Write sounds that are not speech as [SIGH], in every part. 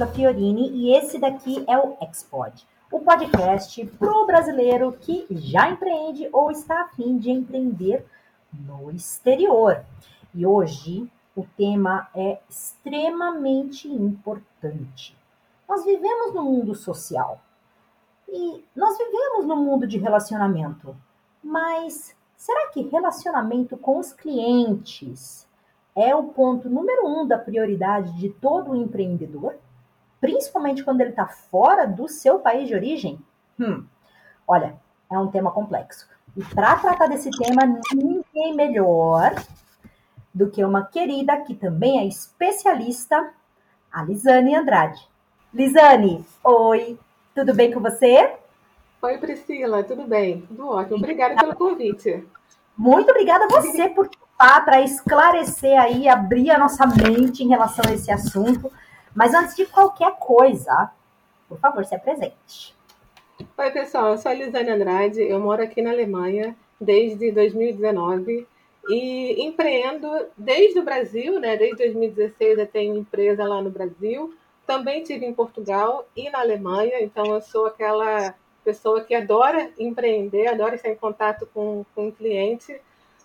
Eu sou a Priscila Fiorini e esse daqui é o Expod, o podcast pro brasileiro que já empreende ou está a fim de empreender no exterior. E hoje o tema é extremamente importante. Nós vivemos no mundo social e nós vivemos no mundo de relacionamento, mas será que relacionamento com os clientes é o ponto número um da prioridade de todo empreendedor, principalmente quando ele está fora do seu país de origem? Hum, olha, é um tema complexo. E para tratar desse tema, ninguém melhor do que uma querida que também é especialista, a Lisane Andrade. Lisane, oi, tudo bem com você? Oi, Priscila, tudo bem? Tudo ótimo. Obrigada pelo convite. Muito obrigada a você por para esclarecer aí, abrir a nossa mente em relação a esse assunto. Mas antes de qualquer coisa, por favor, se apresente. Oi, pessoal, eu sou a Lisane Andrade, eu moro aqui na Alemanha desde 2019 e empreendo desde o Brasil, né? Desde 2016 eu tenho empresa lá no Brasil. Também tive em Portugal e na Alemanha, então eu sou aquela pessoa que adora empreender, adora estar em contato com, com o cliente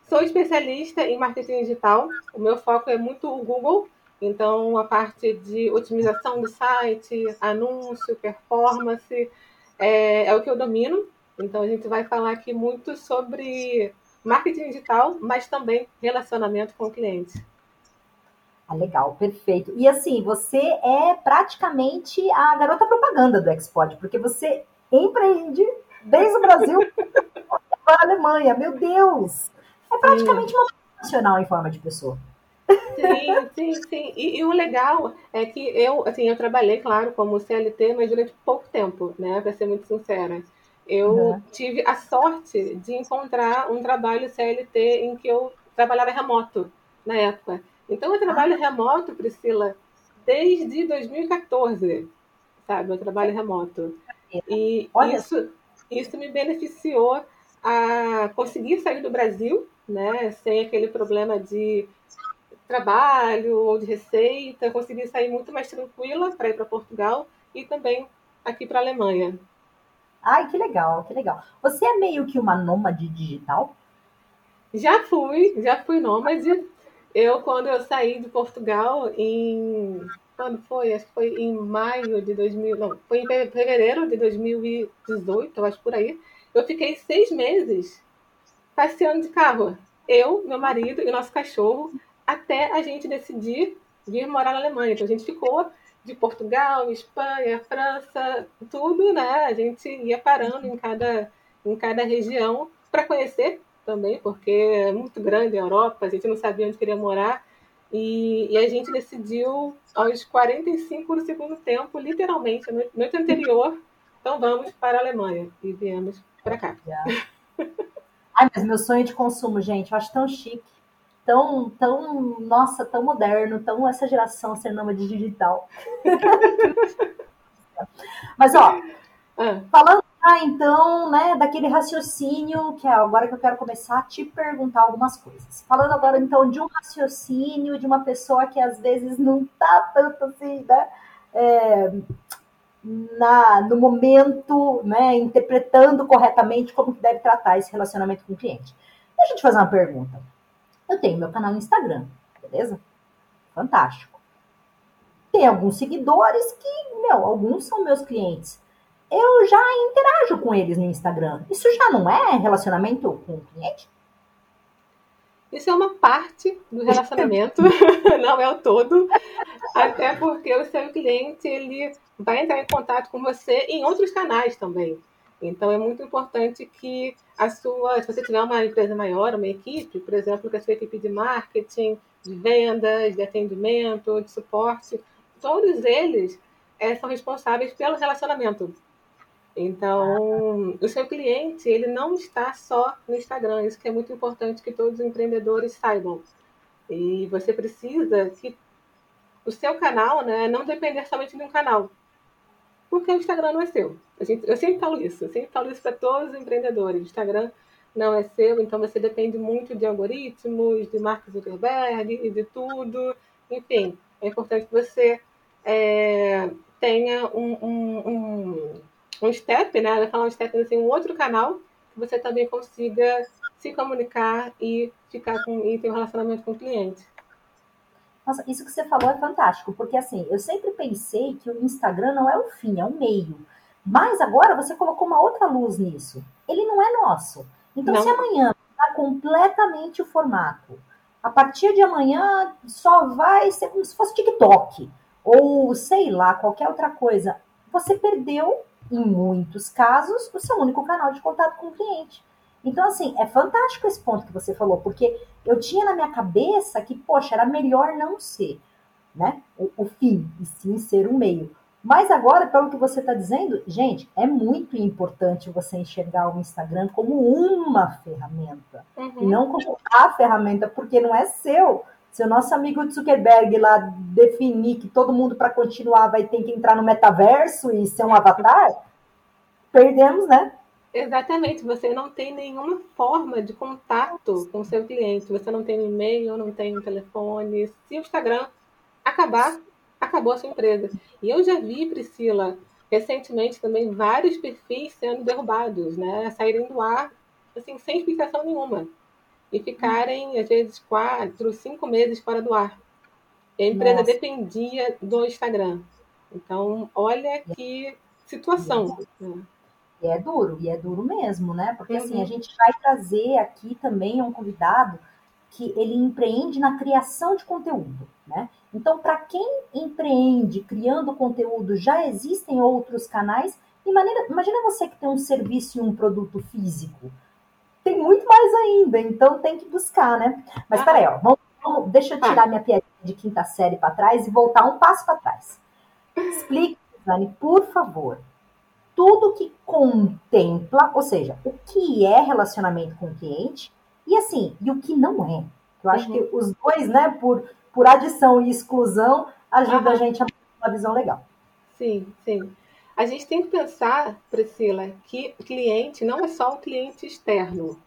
Sou especialista em marketing digital. O meu foco é muito o Google. Então, a parte de otimização do site, anúncio, performance, é, é o que eu domino. Então, a gente vai falar aqui muito sobre marketing digital, mas também relacionamento com o cliente. Ah, legal, perfeito. E assim, você é praticamente a garota propaganda do Expod, porque você empreende desde o Brasil [LAUGHS] para a Alemanha. Meu Deus! É praticamente sim. uma nacional em forma de pessoa. Sim, sim, sim. E, e, o legal é que eu, assim, eu trabalhei, claro, como CLT, mas durante pouco tempo, né? Para ser muito sincera. Eu uhum. tive a sorte de encontrar um trabalho CLT em que eu trabalhava remoto na época. Então eu trabalho ah. remoto, Priscila, desde 2014, sabe? Eu trabalho remoto. E Olha. isso, isso me beneficiou a conseguir sair do Brasil né? Sem aquele problema de trabalho ou de receita, consegui sair muito mais tranquila para ir para Portugal e também aqui para a Alemanha. Ai, que legal, que legal. Você é meio que uma nômade digital? Já fui, já fui nômade. Eu, quando eu saí de Portugal em. Quando foi? Acho que foi em maio de 2000. Não, foi em fevereiro de 2018, eu acho por aí. Eu fiquei seis meses passeando de carro. Eu, meu marido e nosso cachorro, até a gente decidir vir morar na Alemanha. Então a gente ficou de Portugal, Espanha, França, tudo, né? A gente ia parando em cada, em cada região para conhecer também, porque é muito grande a Europa, a gente não sabia onde queria morar. E, e, a gente decidiu aos 45 do segundo tempo, literalmente, no noite anterior, então vamos para a Alemanha. E viemos para cá. Yeah. Ai, mas meu sonho de consumo, gente, eu acho tão chique, tão, tão, nossa, tão moderno, tão essa geração ser nômade digital. [LAUGHS] mas, ó, ah. falando ah, então, né, daquele raciocínio, que é agora que eu quero começar a te perguntar algumas coisas. Falando agora, então, de um raciocínio de uma pessoa que às vezes não tá tanto assim, né, é, na, no momento, né, interpretando corretamente como que deve tratar esse relacionamento com o cliente. Deixa eu te fazer uma pergunta. Eu tenho meu canal no Instagram, beleza? Fantástico. Tem alguns seguidores que, meu, alguns são meus clientes. Eu já interajo com eles no Instagram. Isso já não é relacionamento com o cliente? Isso é uma parte do relacionamento, [LAUGHS] [LAUGHS] não é o todo. Até porque o seu cliente, ele vai entrar em contato com você em outros canais também. Então é muito importante que a sua, se você tiver uma empresa maior, uma equipe, por exemplo, que a sua equipe de marketing, de vendas, de atendimento, de suporte, todos eles é, são responsáveis pelo relacionamento. Então, o seu cliente, ele não está só no Instagram, isso que é muito importante que todos os empreendedores saibam. E você precisa que o seu canal, né, não depender somente de um canal porque o Instagram não é seu. Gente, eu sempre falo isso, eu sempre falo isso para todos os empreendedores. O Instagram não é seu, então você depende muito de algoritmos, de Mark Zuckerberg e de tudo. Enfim, é importante que você é, tenha um, um, um, um step, né? Ela fala um step assim, um outro canal que você também consiga se comunicar e ficar com e ter um relacionamento com o cliente. Nossa, isso que você falou é fantástico, porque assim, eu sempre pensei que o Instagram não é o fim, é o meio. Mas agora você colocou uma outra luz nisso. Ele não é nosso. Então, não. se amanhã mudar completamente o formato, a partir de amanhã só vai ser como se fosse TikTok, ou sei lá, qualquer outra coisa, você perdeu, em muitos casos, o seu único canal de contato com o cliente. Então, assim, é fantástico esse ponto que você falou, porque eu tinha na minha cabeça que, poxa, era melhor não ser, né? O, o fim, e sim ser o meio. Mas agora, pelo que você está dizendo, gente, é muito importante você enxergar o Instagram como uma ferramenta. Uhum. E não como a ferramenta, porque não é seu. Se o nosso amigo Zuckerberg lá definir que todo mundo para continuar vai ter que entrar no metaverso e ser um avatar, perdemos, né? Exatamente, você não tem nenhuma forma de contato com o seu cliente. Você não tem e-mail, não tem um telefone. Se o Instagram acabar, acabou a sua empresa. E eu já vi, Priscila, recentemente também vários perfis sendo derrubados, né? Saírem do ar, assim, sem explicação nenhuma. E ficarem, às vezes, quatro, cinco meses fora do ar. E a empresa Nossa. dependia do Instagram. Então, olha que situação. Né? E é duro, e é duro mesmo, né? Porque uhum. assim, a uhum. gente vai trazer aqui também um convidado que ele empreende na criação de conteúdo, né? Então, para quem empreende criando conteúdo, já existem outros canais. Imagina, imagina você que tem um serviço e um produto físico. Tem muito mais ainda, então tem que buscar, né? Mas ah. peraí, ó, vamos, vamos, deixa eu tirar ah. minha piadinha de quinta série para trás e voltar um passo para trás. [LAUGHS] Explique, Dani, por favor, tudo que contempla, ou seja, o que é relacionamento com o cliente e assim, e o que não é. Eu acho uhum. que os dois, né, por, por adição e exclusão, ajuda uhum. a gente a ter uma visão legal. Sim, sim. A gente tem que pensar, Priscila, que cliente não é só o cliente externo.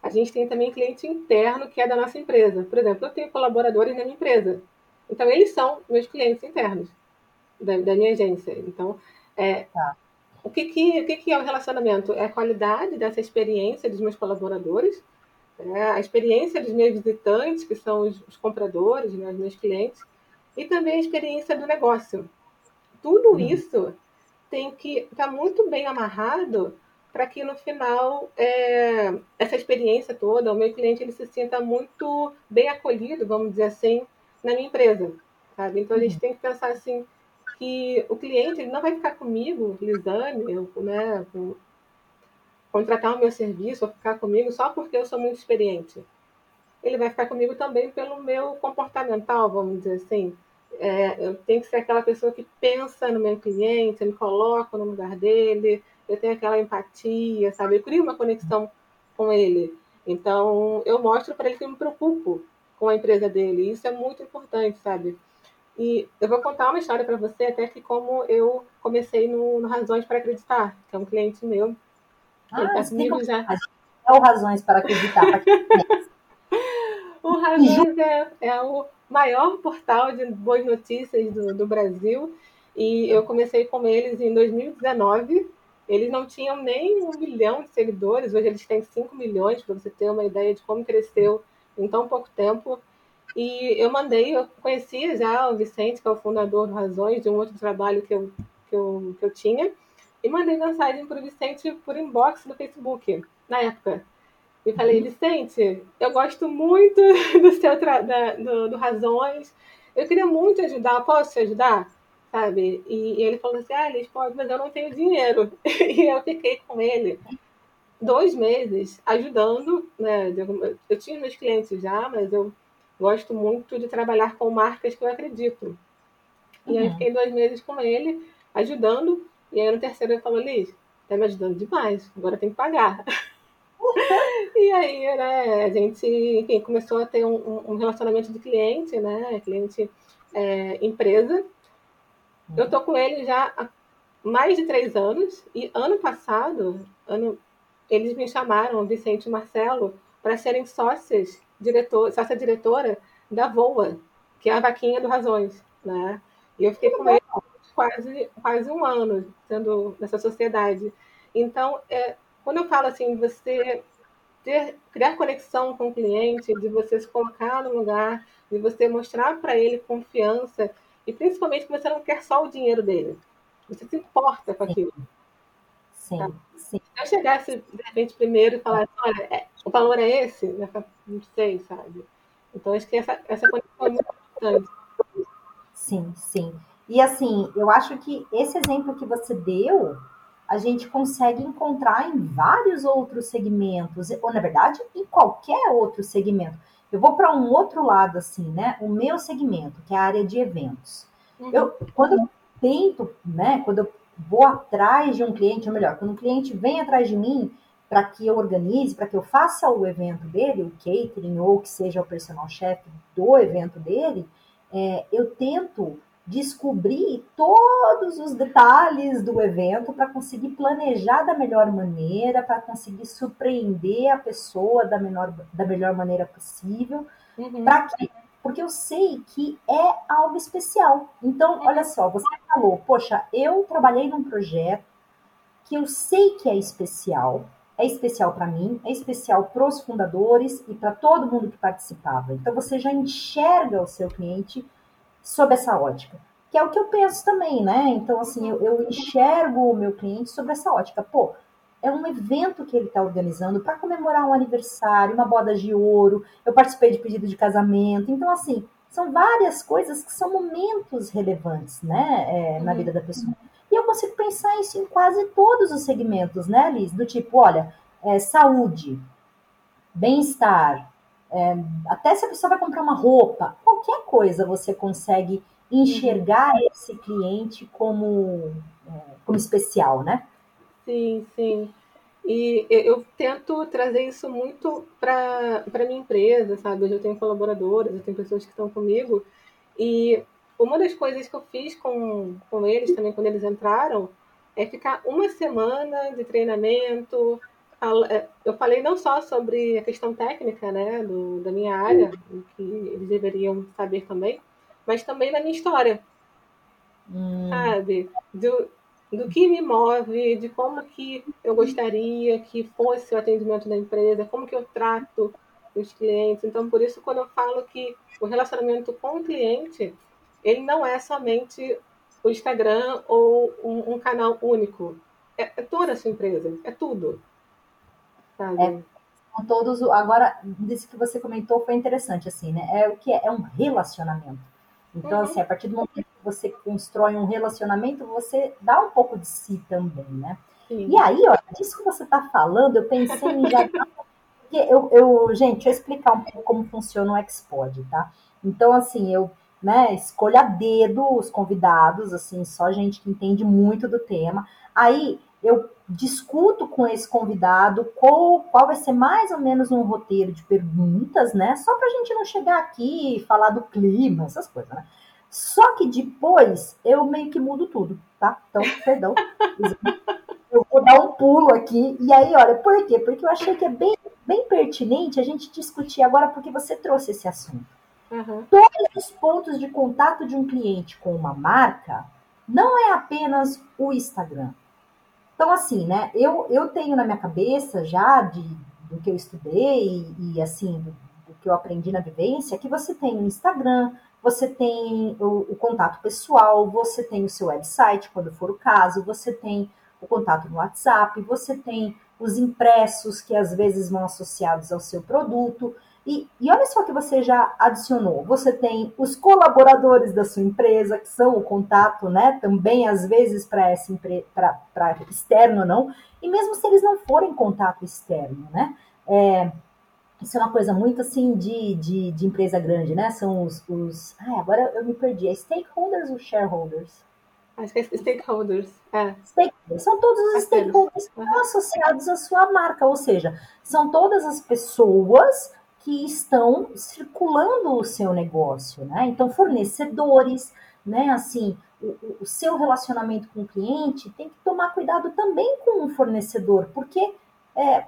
A gente tem também cliente interno, que é da nossa empresa. Por exemplo, eu tenho colaboradores na minha empresa. Então, eles são meus clientes internos da, da minha agência. Então, é, tá. O, que, que, o que, que é o relacionamento? É a qualidade dessa experiência dos meus colaboradores né, a experiência dos meus visitantes, que são os, os compradores, né, os meus clientes, e também a experiência do negócio. Tudo uhum. isso tem que estar tá muito bem amarrado para que no final é, essa experiência toda, o meu cliente ele se sinta muito bem acolhido, vamos dizer assim, na minha empresa, sabe? Então a gente uhum. tem que pensar assim que o cliente ele não vai ficar comigo, Lisane, né, contratar o meu serviço ou ficar comigo só porque eu sou muito experiente. Ele vai ficar comigo também pelo meu comportamental, vamos dizer assim. É, eu tenho que ser aquela pessoa que pensa no meu cliente, eu me coloco no lugar dele, eu tenho aquela empatia, sabe? Eu crio uma conexão com ele. Então, eu mostro para ele que eu me preocupo com a empresa dele. Isso é muito importante, sabe? E eu vou contar uma história para você, até que como eu comecei no, no Razões para Acreditar, que é um cliente meu, ah, ele tá comigo já. É o Razões para Acreditar. [LAUGHS] o Razões é, é, o maior portal de boas notícias do, do Brasil. E eu comecei com eles em 2019. Eles não tinham nem um milhão de seguidores, hoje eles têm 5 milhões, para você ter uma ideia de como cresceu em tão pouco tempo. E eu mandei, eu conhecia já o Vicente, que é o fundador do Razões, de um outro trabalho que eu, que eu, que eu tinha e mandei mensagem para o Vicente por inbox no Facebook, na época. E falei, uhum. Vicente, eu gosto muito [LAUGHS] do seu da, do, do, Razões, eu queria muito ajudar, posso te ajudar? Sabe? E, e ele falou assim, ah, Liz, pode, mas eu não tenho dinheiro. [LAUGHS] e eu fiquei com ele dois meses ajudando, né? Eu tinha meus clientes já, mas eu gosto muito de trabalhar com marcas que eu acredito. E aí uhum. fiquei dois meses com ele, ajudando. E aí no terceiro ele falou, Liz, tá me ajudando demais, agora tem que pagar. [LAUGHS] e aí, né, a gente, enfim, começou a ter um, um relacionamento de cliente, né? Cliente é, empresa. Eu tô com ele já há mais de três anos, e ano passado, ano, eles me chamaram, Vicente e Marcelo, para serem sócias, diretor, sócia diretora da VOA, que é a vaquinha do Razões, né? E eu fiquei com ele quase, quase um ano sendo nessa sociedade. Então, é, quando eu falo assim, você ter, criar conexão com o cliente, de você se colocar no lugar, de você mostrar para ele confiança, e principalmente que você não quer só o dinheiro dele. Você se importa com aquilo. Sim, tá? sim. Se eu chegasse, de repente, primeiro e falasse, olha, é, o valor é esse, não sei, sabe? Então, acho que essa, essa conexão é muito importante. Sim, sim. E assim, eu acho que esse exemplo que você deu, a gente consegue encontrar em vários outros segmentos, ou na verdade, em qualquer outro segmento. Eu vou para um outro lado, assim, né? O meu segmento, que é a área de eventos. Uhum. Eu, quando eu tento, né? Quando eu vou atrás de um cliente, ou melhor, quando um cliente vem atrás de mim para que eu organize, para que eu faça o evento dele, o catering, ou que seja o personal chef do evento dele, é, eu tento descobrir todos os detalhes do evento para conseguir planejar da melhor maneira, para conseguir surpreender a pessoa da, menor, da melhor maneira possível, uhum. para que porque eu sei que é algo especial. Então, uhum. olha só, você falou, poxa, eu trabalhei num projeto que eu sei que é especial, é especial para mim, é especial para os fundadores e para todo mundo que participava. Então, você já enxerga o seu cliente sob essa ótica. Que é o que eu penso também, né? Então, assim, eu, eu enxergo o meu cliente sobre essa ótica. Pô, é um evento que ele está organizando para comemorar um aniversário, uma boda de ouro. Eu participei de pedido de casamento. Então, assim, são várias coisas que são momentos relevantes, né, é, na uhum. vida da pessoa. E eu consigo pensar isso em quase todos os segmentos, né, Liz? Do tipo, olha, é, saúde, bem-estar, é, até se a pessoa vai comprar uma roupa, qualquer coisa você consegue enxergar uhum. esse cliente como, é, como especial, né? Sim, sim. E eu tento trazer isso muito para a minha empresa, sabe? Hoje eu tenho colaboradores, eu tenho pessoas que estão comigo. E uma das coisas que eu fiz com, com eles também, quando eles entraram, é ficar uma semana de treinamento, é, eu falei não só sobre a questão técnica, né, do, da minha área, que eles deveriam saber também, mas também da minha história, hum. sabe? Do, do que me move, de como que eu gostaria que fosse o atendimento da empresa, como que eu trato os clientes. Então, por isso, quando eu falo que o relacionamento com o cliente, ele não é somente o Instagram ou um, um canal único. É, é toda a sua empresa, é tudo. Sabe? É, são todos. Agora, desse que você comentou foi interessante, assim, né? É o que é, é um relacionamento. Então, uhum. assim, a partir do momento você constrói um relacionamento, você dá um pouco de si também, né? Sim. E aí, ó, disso que você está falando, eu pensei em já. eu, eu, gente, deixa eu explicar um pouco como funciona o Xpod, tá? Então, assim, eu né, escolho a dedo os convidados, assim, só gente que entende muito do tema. Aí eu discuto com esse convidado qual, qual vai ser mais ou menos um roteiro de perguntas, né? Só para a gente não chegar aqui e falar do clima, essas coisas, né? Só que depois eu meio que mudo tudo, tá? Então, perdão. eu vou dar um pulo aqui. E aí, olha, por quê? Porque eu achei que é bem, bem pertinente a gente discutir agora, porque você trouxe esse assunto. Uhum. Todos os pontos de contato de um cliente com uma marca não é apenas o Instagram então, assim, né, eu, eu tenho na minha cabeça já de, do que eu estudei e, e assim, do, do, que eu aprendi na vivência, que você tem o Instagram, você tem o, o, contato pessoal, você tem o seu website, quando for o caso, você tem o contato no WhatsApp, você tem os impressos que às vezes vão associados ao seu produto. E, e olha só que você já adicionou. Você tem os colaboradores da sua empresa, que são o contato, né? Também, às vezes, para essa para externo, não. E mesmo se eles não forem contato externo, né? É, isso é uma coisa muito assim de, de, de empresa grande, né? São os. os ai, agora eu me perdi. É stakeholders ou shareholders? Acho que é stakeholders. É. Stakeholders. São todos os stakeholders que estão associados à sua marca, ou seja, são todas as pessoas que estão circulando o seu negócio, né? Então, fornecedores, né? Assim, o, o, seu relacionamento com o cliente tem que tomar cuidado também com o fornecedor, porque é,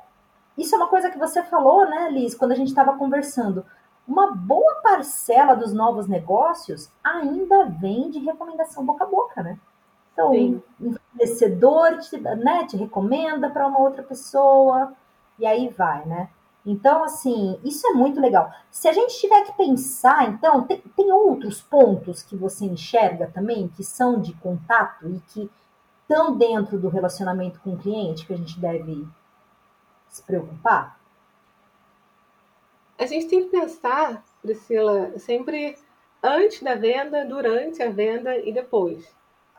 isso é uma coisa que você falou, né, Liz, quando a gente estava conversando. uma boa parcela dos novos negócios ainda vem de recomendação boca a boca, né? Então, Sim. um fornecedor te, né, te recomenda para uma outra pessoa, e aí vai, né? Então, assim, isso é muito legal. Se a gente tiver que pensar, então, tem, tem outros pontos que você enxerga também, que são de contato e que estão dentro do relacionamento com o cliente, que a gente deve se preocupar? A gente tem que pensar, Priscila, sempre antes da venda, durante a venda e depois,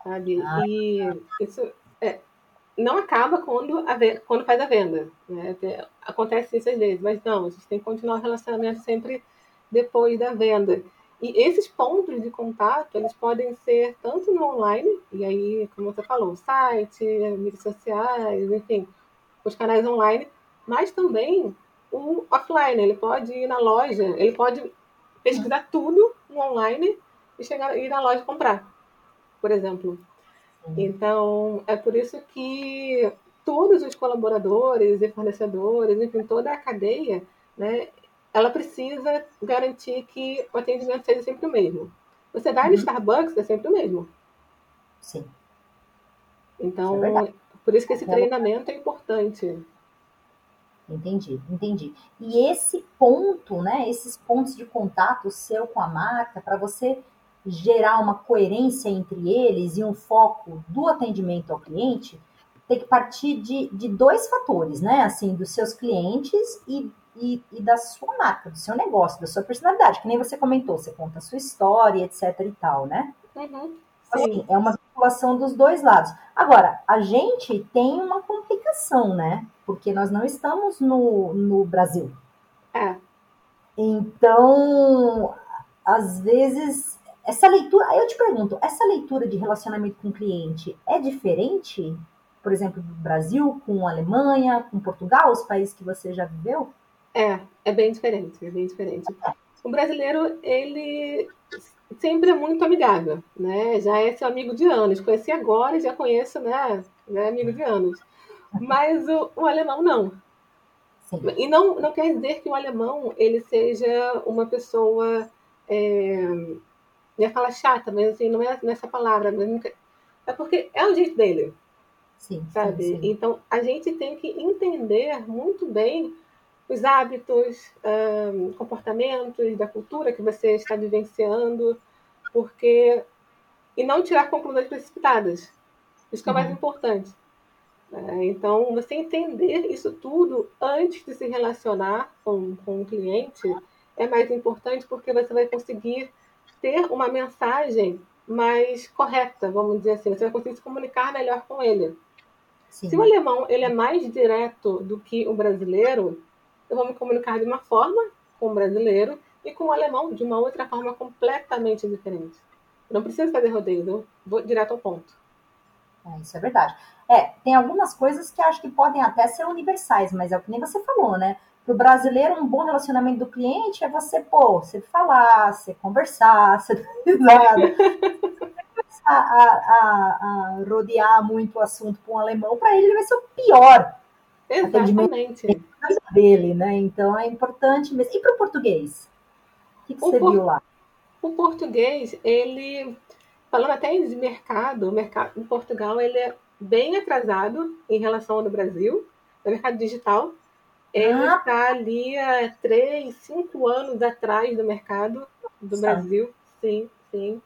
sabe? Ah, e isso é, não acaba quando, quando faz a venda. Né? Acontece isso às vezes, mas não, a gente tem que continuar o relacionamento sempre depois da venda. E esses pontos de contato, eles podem ser tanto no online, e aí, como você falou, site, mídias sociais, enfim, os canais online, mas também o offline. Ele pode ir na loja, ele pode pesquisar tudo no online e chegar ir na loja comprar, por exemplo. Então, é por isso que todos os colaboradores e fornecedores, enfim, toda a cadeia, né, ela precisa garantir que o atendimento seja sempre o mesmo. Você vai uhum. no Starbucks, é sempre o mesmo. Sim. Então, é por isso que esse treinamento é importante. Entendi, entendi. E esse ponto, né, esses pontos de contato seu com a marca, para você gerar uma coerência entre eles e um foco do atendimento ao cliente, tem que partir de, de dois fatores, né? Assim, dos seus clientes e, e, e, da sua marca, do seu negócio, da sua personalidade, que nem você comentou, você conta a sua história, etc e tal, né? Uhum. Assim, é uma vinculação dos dois lados. Agora, a gente tem uma complicação, né? Porque nós não estamos no, no Brasil. É. Então, às vezes essa leitura, aí eu te pergunto, essa leitura de relacionamento com o cliente é diferente, por exemplo, do Brasil com a Alemanha, com Portugal, os países que você já viveu? É, é bem diferente, é bem diferente. O brasileiro, ele sempre é muito amigável, né? Já é seu amigo de anos. Conheci agora e já conheço, né? É amigo de anos. Mas o, o alemão não. Sim. E não, não quer dizer que o alemão ele seja uma pessoa é, ia falar chata, mas assim, não é nessa palavra. Nunca... É porque é o jeito dele. Sim, sabe? Sim, sim. Então a gente tem que entender muito bem os hábitos, um, comportamentos da cultura que você está vivenciando, porque e não tirar conclusões precipitadas. Isso que é o mais uhum. importante. É, então, você entender isso tudo antes de se relacionar com, com o cliente é mais importante porque você vai conseguir ter uma mensagem mais correta, vamos dizer assim. Você vai conseguir se comunicar melhor com ele. Sim. Se o alemão ele é mais direto do que o brasileiro, eu vou me comunicar de uma forma com o brasileiro e com o alemão de uma outra forma completamente diferente. Eu não preciso fazer rodeio, eu vou direto ao ponto. É, isso é verdade. É, tem algumas coisas que acho que podem até ser universais, mas é o que nem você falou, né? Para o brasileiro, um bom relacionamento do cliente é você, pô, você falar, você conversar, [LAUGHS] você a, a, a, rodear muito o assunto com o alemão, para ele, ele vai ser o pior Exatamente. dele, né? Então é importante mesmo. E para o português? O que, que você por... viu lá? O português, ele, falando até de mercado, o mercado em Portugal ele é bem atrasado em relação ao do Brasil, no mercado digital. Ele está ah. ali há três, cinco anos atrás do mercado do Brasil, sim, sim.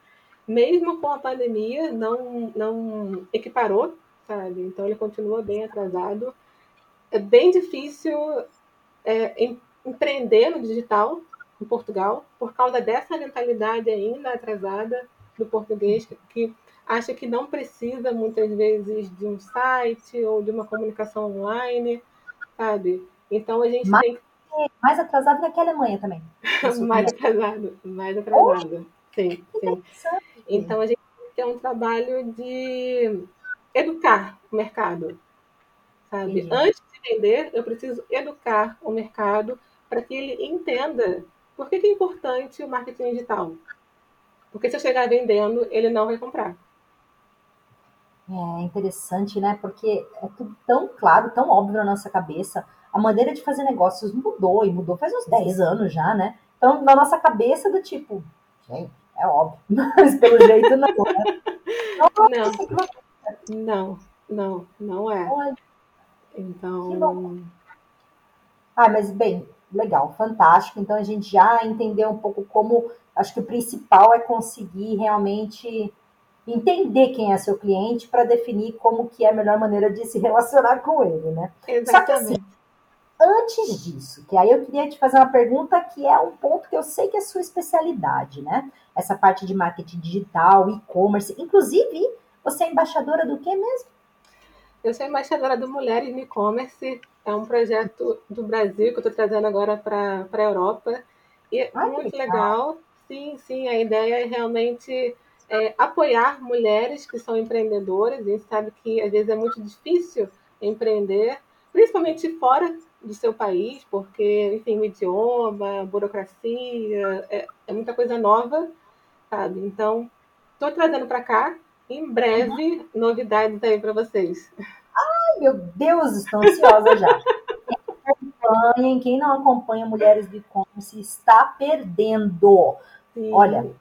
Mesmo com a pandemia, não, não equiparou, sabe? Então ele continua bem atrasado. É bem difícil é, em, empreender no digital em Portugal por causa dessa mentalidade ainda atrasada do português que acha que não precisa muitas vezes de um site ou de uma comunicação online, sabe? Então a gente mais, tem mais atrasado que a Alemanha também. [LAUGHS] mais atrasado, mais atrasado. Sim, sim. Então a gente tem um trabalho de educar o mercado, sabe? Entendi. Antes de vender, eu preciso educar o mercado para que ele entenda por que, que é importante o marketing digital. Porque se eu chegar vendendo, ele não vai comprar. É interessante, né? Porque é tudo tão claro, tão óbvio na nossa cabeça a maneira de fazer negócios mudou, e mudou faz uns 10 anos já, né? Então, na nossa cabeça, do tipo, gente, é óbvio, [LAUGHS] mas pelo jeito não, né? [LAUGHS] Não, não, não, não é. Então. Ah, mas bem, legal, fantástico. Então a gente já entendeu um pouco como. Acho que o principal é conseguir realmente entender quem é seu cliente para definir como que é a melhor maneira de se relacionar com ele, né? Exatamente. Só que assim, antes disso, que aí eu queria te fazer uma pergunta que é um ponto que eu sei que é sua especialidade, né? Essa parte de marketing digital, e-commerce. Inclusive, você é embaixadora do que mesmo? Eu sou embaixadora do Mulheres no E-Commerce. É um projeto do Brasil que eu estou trazendo agora para a Europa. E é Ai, muito legal. legal. Sim, sim. A ideia é realmente é, apoiar mulheres que são empreendedoras. A gente sabe que às vezes é muito difícil empreender, principalmente fora do seu país, porque, enfim, o idioma, burocracia, é, é muita coisa nova, sabe? Então, estou trazendo para cá em breve, novidades aí para vocês. Ai, meu Deus, estou ansiosa já. Acompanhem, quem não acompanha Mulheres do E-Commerce está perdendo. Sim. Olha,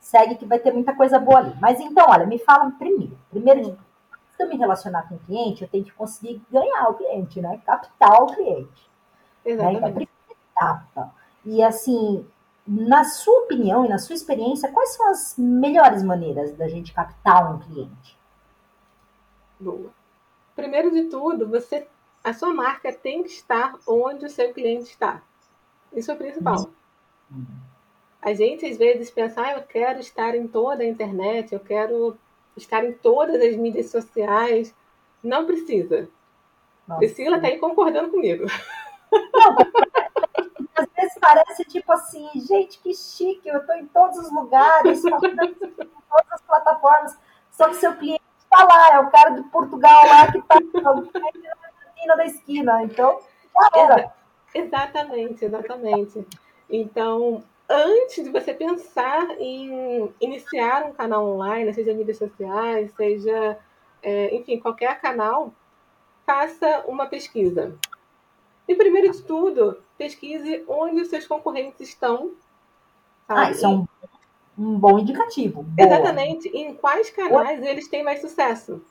segue que vai ter muita coisa boa ali. Mas então, olha, me fala primeiro. Primeiro de tudo, se eu me relacionar com o cliente, eu tenho que conseguir ganhar o cliente, né? Captar o cliente. Exatamente. Né? Então, primeira etapa. E assim, na sua opinião e na sua experiência, quais são as melhores maneiras da gente captar um cliente? Boa. Primeiro de tudo, você, a sua marca tem que estar onde o seu cliente está. Isso é o principal. Uhum. A gente às vezes pensa, ah, eu quero estar em toda a internet, eu quero estar em todas as mídias sociais. Não precisa. Nossa. Priscila está aí concordando comigo. Não, parece tipo assim, gente, que chique, eu estou em todos os lugares, em todas as plataformas, só que seu cliente está lá, é o cara de Portugal lá que está na da esquina, então já. Exatamente, exatamente. Então, antes de você pensar em iniciar um canal online, seja mídias sociais, seja, é, enfim, qualquer canal, faça uma pesquisa. E primeiro de tudo, pesquise onde os seus concorrentes estão. Sabe? Ah, isso é um, um bom indicativo. Boa. Exatamente. Em quais canais eles têm mais sucesso.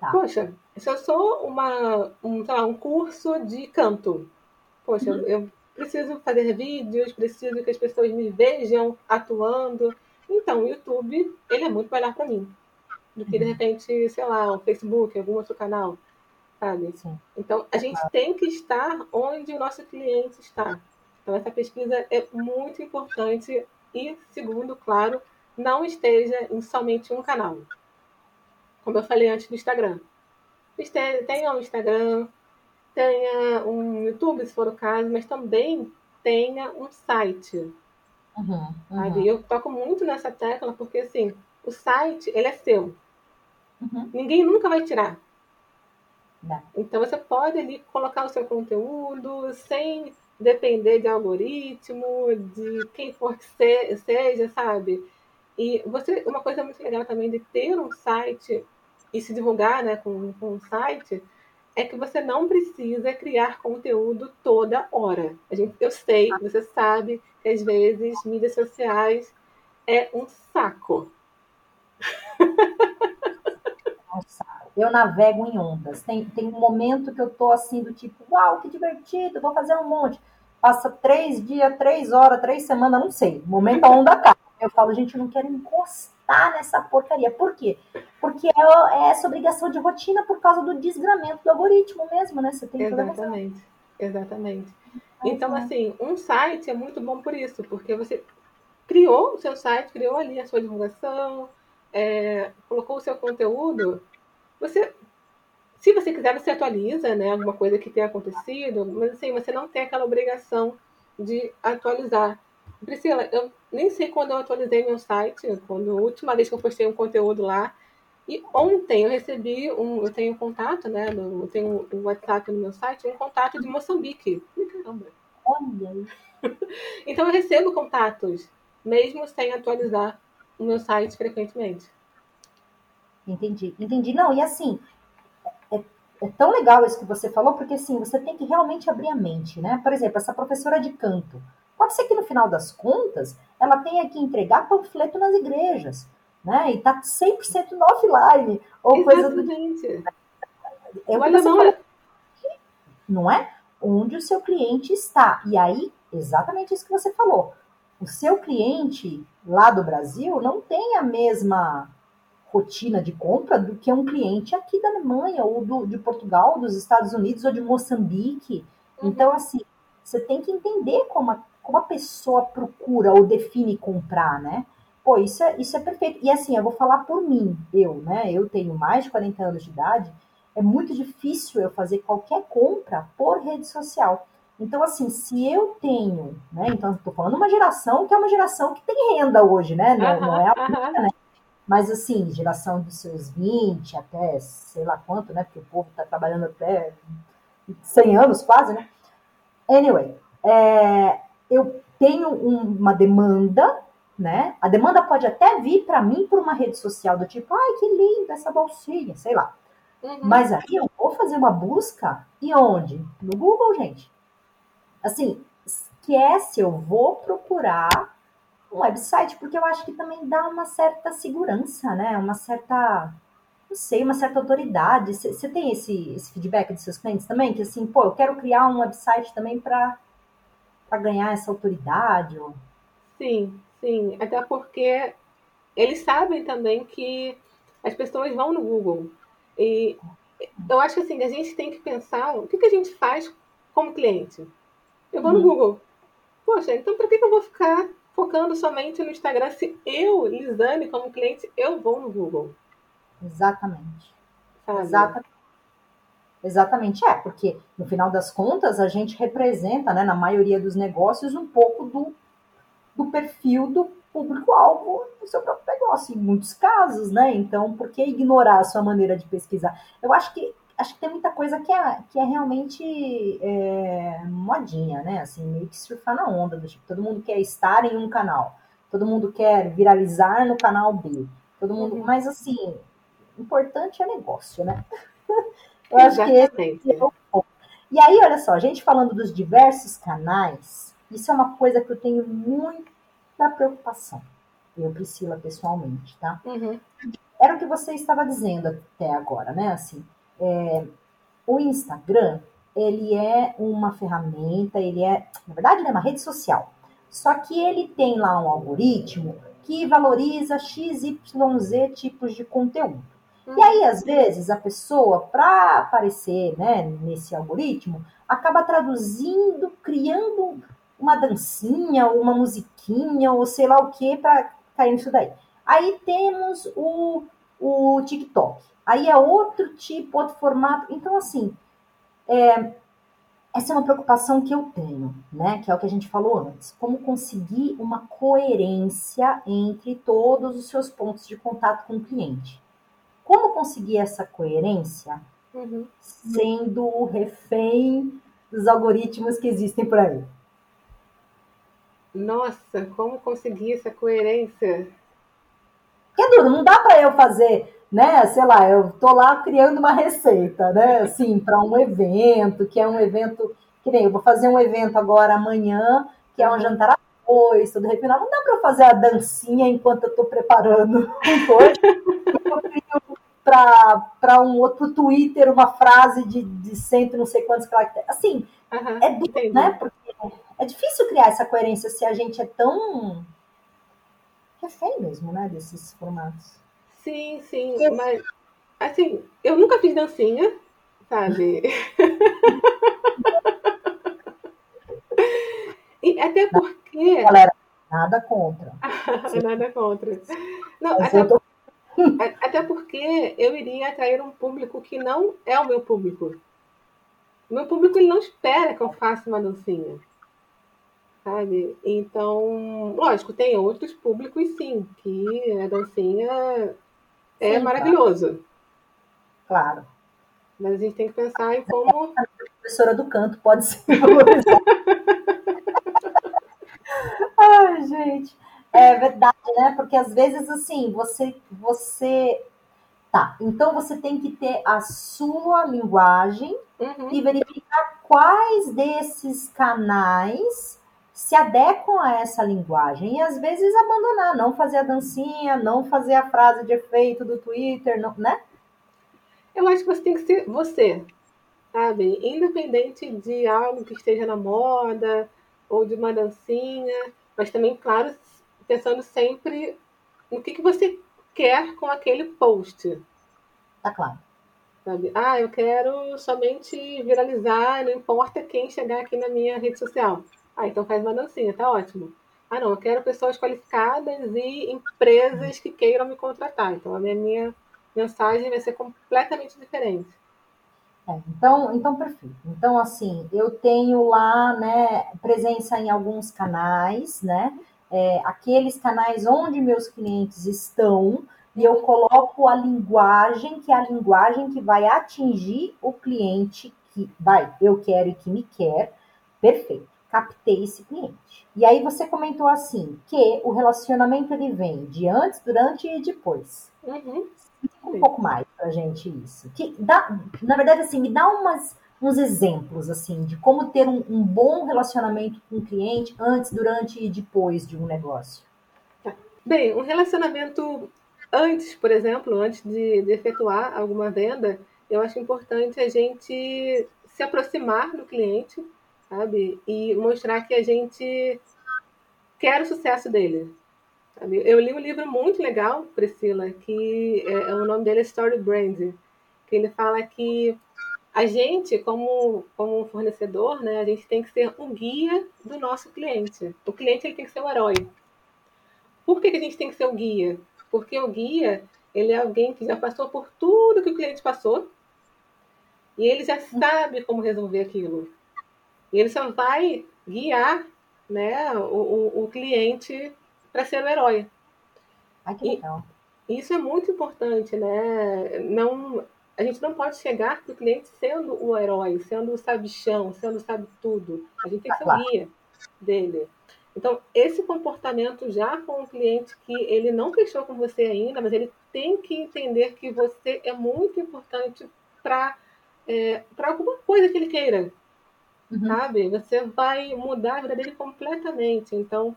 Tá. Poxa, se eu sou uma, um, lá, um curso de canto, poxa, uhum. eu preciso fazer vídeos, preciso que as pessoas me vejam atuando. Então, o YouTube, ele é muito melhor para mim do que, de uhum. repente, sei lá, o Facebook, algum outro canal sabe? Sim. Então, a gente tem que estar onde o nosso cliente está. Então, essa pesquisa é muito importante e, segundo, claro, não esteja em somente um canal. Como eu falei antes do Instagram. Tenha um Instagram, tenha um YouTube, se for o caso, mas também tenha um site. Uhum, uhum. Eu toco muito nessa tecla porque, assim, o site, ele é seu. Uhum. Ninguém nunca vai tirar. Então você pode ali colocar o seu conteúdo sem depender de algoritmo, de quem for que seja, sabe? E você, uma coisa muito legal também de ter um site e se divulgar né, com, com um site é que você não precisa criar conteúdo toda hora. A gente, eu sei, você sabe que às vezes mídias sociais é um saco. É um saco eu navego em ondas. Tem, tem um momento que eu tô assim, do tipo, uau, que divertido, vou fazer um monte. Passa três dias, três horas, três semanas, não sei. Momento a onda cai. Eu falo, gente, eu não quero encostar nessa porcaria. Por quê? Porque é, é essa obrigação de rotina por causa do desgramento do algoritmo mesmo, né? Você tem Exatamente. Exatamente. Então, é. assim, um site é muito bom por isso, porque você criou o seu site, criou ali a sua divulgação, é, colocou o seu conteúdo, você, se você quiser, você atualiza, né? Alguma coisa que tenha acontecido, mas assim, você não tem aquela obrigação de atualizar. Priscila, eu nem sei quando eu atualizei meu site, quando a última vez que eu postei um conteúdo lá. E ontem eu recebi um, eu tenho um contato, né? Eu tenho um WhatsApp no meu site, um contato de Moçambique. Caramba. Olha. então eu recebo contatos, mesmo sem atualizar o meu site frequentemente. Entendi, entendi. Não, e assim, é, é, tão legal isso que você falou, porque assim, você tem que realmente abrir a mente, né? Por exemplo, essa professora de canto, Pode ser que no final das contas ela tenha que entregar panfleto nas igrejas, né? E tá 100% no offline ou Exatamente. coisa do é Olha, não, falou, não é? Onde o seu cliente está. E aí, exatamente isso que você falou. O seu cliente lá do Brasil não tem a mesma rotina de compra do que um cliente aqui da Alemanha, ou do, de Portugal, dos Estados Unidos, ou de Moçambique. Uhum. Então, assim, você tem que entender como a, como a pessoa procura ou define comprar, né? Pô, isso é, isso é perfeito. E assim, eu vou falar por mim, eu, né? Eu tenho mais de 40 anos de idade, é muito difícil eu fazer qualquer compra por rede social. Então, assim, se eu tenho, né? Então, estou falando uma geração que é uma geração que tem renda hoje, né? Não, uhum, não é a uhum. né? Mas, assim, geração dos seus 20 até sei lá quanto, né? Porque o povo está trabalhando até 100 anos quase, né? Anyway, é, eu tenho uma demanda, né? A demanda pode até vir para mim por uma rede social do tipo, ai, que linda essa bolsinha, sei lá. Uhum. Mas aí eu vou fazer uma busca e onde? No Google, gente. Assim, esquece, eu vou procurar um website, porque eu acho que também dá uma certa segurança, né? Uma certa, não sei, uma certa autoridade. Você tem esse, esse feedback dos seus clientes também? Que assim, pô, eu quero criar um website também para ganhar essa autoridade? Ou... Sim, sim. Até porque eles sabem também que as pessoas vão no Google. E eu acho que assim, a gente tem que pensar o que, que a gente faz como cliente. Eu vou no uhum. Google. Poxa, então por que, que eu vou ficar focando somente no Instagram se eu, Lisane, como cliente, eu vou no Google? Exatamente. Sabe? Exatamente. Exatamente, é, porque no final das contas a gente representa, né, na maioria dos negócios, um pouco do, do perfil do público-alvo do seu próprio negócio, em muitos casos, né? Então, por que ignorar a sua maneira de pesquisar? Eu acho que acho que tem muita coisa que é, que é realmente é, modinha, né? Assim, meio que surfar na onda, do tipo, todo mundo quer estar em um canal, todo mundo quer viralizar no canal B, todo mundo, uhum. mas assim, importante é negócio, né? [LAUGHS] Eu acho que esse é o ponto. E aí, olha só, a gente falando dos diversos canais, isso é uma coisa que eu tenho muito da preocupação. Eu, Priscila, pessoalmente, tá? Uhum. Era o que você estava dizendo até agora, né? Assim, é, o Instagram, ele é uma ferramenta, ele é, na verdade, ele é uma rede social. Só que ele tem lá um algoritmo que valoriza XYZ tipos de conteúdo. E aí, às vezes, a pessoa, para aparecer né, nesse algoritmo, acaba traduzindo, criando uma dancinha, uma musiquinha, ou sei lá o que, para cair nisso daí. Aí temos o, o TikTok. Aí é outro tipo, outro formato. Então, assim, é, essa é uma preocupação que eu tenho, né? Que é o que a gente falou antes. Como conseguir uma coerência entre todos os seus pontos de contato com o cliente. Como conseguir essa coerência uhum. sendo refém dos algoritmos que existem por aí? Nossa, como conseguir essa coerência? Que duro, não dá para eu fazer, né? Sei lá, eu tô lá criando uma receita, né? Assim, para um evento, que é um evento que nem eu vou fazer um evento agora amanhã, que é um jantar a dois, tudo refinado. Não dá para eu fazer a dancinha enquanto eu tô preparando [LAUGHS] um coisa. para um outro Twitter uma frase de, de cento não sei quantos caracteres. Assim, uhum, é duro, né? Porque é difícil criar essa coerência se a gente é tão refém mesmo, né, desses formatos. Sim, sim, mas assim, eu nunca fiz dancinha, sabe? [LAUGHS] e até porque. Galera, nada contra. [LAUGHS] nada contra. Não, até, tô... [LAUGHS] até porque eu iria atrair um público que não é o meu público. O meu público ele não espera que eu faça uma dancinha sabe? Então, lógico, tem outros públicos sim, que a dancinha é sim, maravilhoso. Claro. Mas a gente tem que pensar em como. [LAUGHS] A professora do canto pode ser. [LAUGHS] Ai, gente. É verdade, né? Porque às vezes, assim, você, você. Tá, então você tem que ter a sua linguagem uhum. e verificar quais desses canais se adequam a essa linguagem e às vezes abandonar, não fazer a dancinha, não fazer a frase de efeito do Twitter, não, né? Eu acho que você tem que ser você, sabe? Independente de algo que esteja na moda ou de uma dancinha, mas também, claro, pensando sempre no que, que você quer com aquele post. Tá claro. Sabe? Ah, eu quero somente viralizar, não importa quem chegar aqui na minha rede social. Ah, então faz uma dancinha, tá ótimo. Ah, não, eu quero pessoas qualificadas e empresas que queiram me contratar. Então a minha, minha mensagem vai ser completamente diferente. É, então, então, perfeito. Então, assim, eu tenho lá, né, presença em alguns canais, né, é, aqueles canais onde meus clientes estão, e eu coloco a linguagem, que é a linguagem que vai atingir o cliente que vai, eu quero e que me quer. Perfeito. Captei esse cliente. E aí você comentou assim, que o relacionamento ele vem de antes, durante e depois. Uhum. Um pouco mais pra gente isso. Que dá, na verdade, assim, me dá umas, uns exemplos, assim, de como ter um, um bom relacionamento com o cliente antes, durante e depois de um negócio. Bem, um relacionamento Antes, por exemplo, antes de, de efetuar alguma venda, eu acho importante a gente se aproximar do cliente, sabe? E mostrar que a gente quer o sucesso dele. Sabe? Eu li um livro muito legal, Priscila, que é, é, o nome dele é Story Brand, que ele fala que a gente, como, como fornecedor, né, a gente tem que ser um guia do nosso cliente. O cliente ele tem que ser o herói. Por que, que a gente tem que ser o guia? Porque o guia, ele é alguém que já passou por tudo que o cliente passou e ele já sabe como resolver aquilo. E ele só vai guiar né, o, o, o cliente para ser o herói. Ai, que legal. E isso é muito importante, né? Não, a gente não pode chegar para o cliente sendo o herói, sendo o sabichão, sendo o sabe tudo. A gente tem que ser o guia dele. Então, esse comportamento já com o cliente que ele não fechou com você ainda, mas ele tem que entender que você é muito importante para é, alguma coisa que ele queira, uhum. sabe? Você vai mudar a vida dele completamente. Então,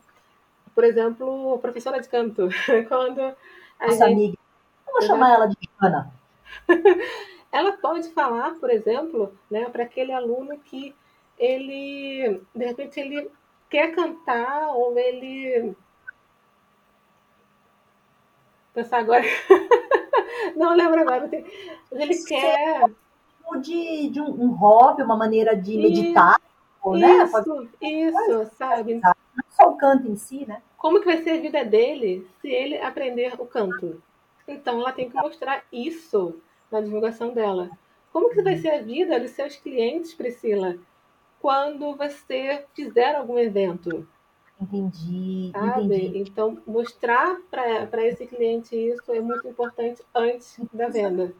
por exemplo, professora de canto, [LAUGHS] quando a Nossa gente... amiga, vamos chamar ela de Ana. [LAUGHS] ela pode falar, por exemplo, né, para aquele aluno que ele, de repente, ele quer cantar ou ele. Pensar agora. [LAUGHS] não lembro agora. Ele quer. De, de um, um hobby, uma maneira de meditar. Isso, né? Pode... isso, sabe? Não só o canto em si, né? Como que vai ser a vida dele se ele aprender o canto? Então ela tem que mostrar isso na divulgação dela. Como que vai ser a vida dos seus clientes, Priscila, quando você fizer algum evento. Entendi, sabe? entendi. Então, mostrar para esse cliente isso é muito importante antes da venda.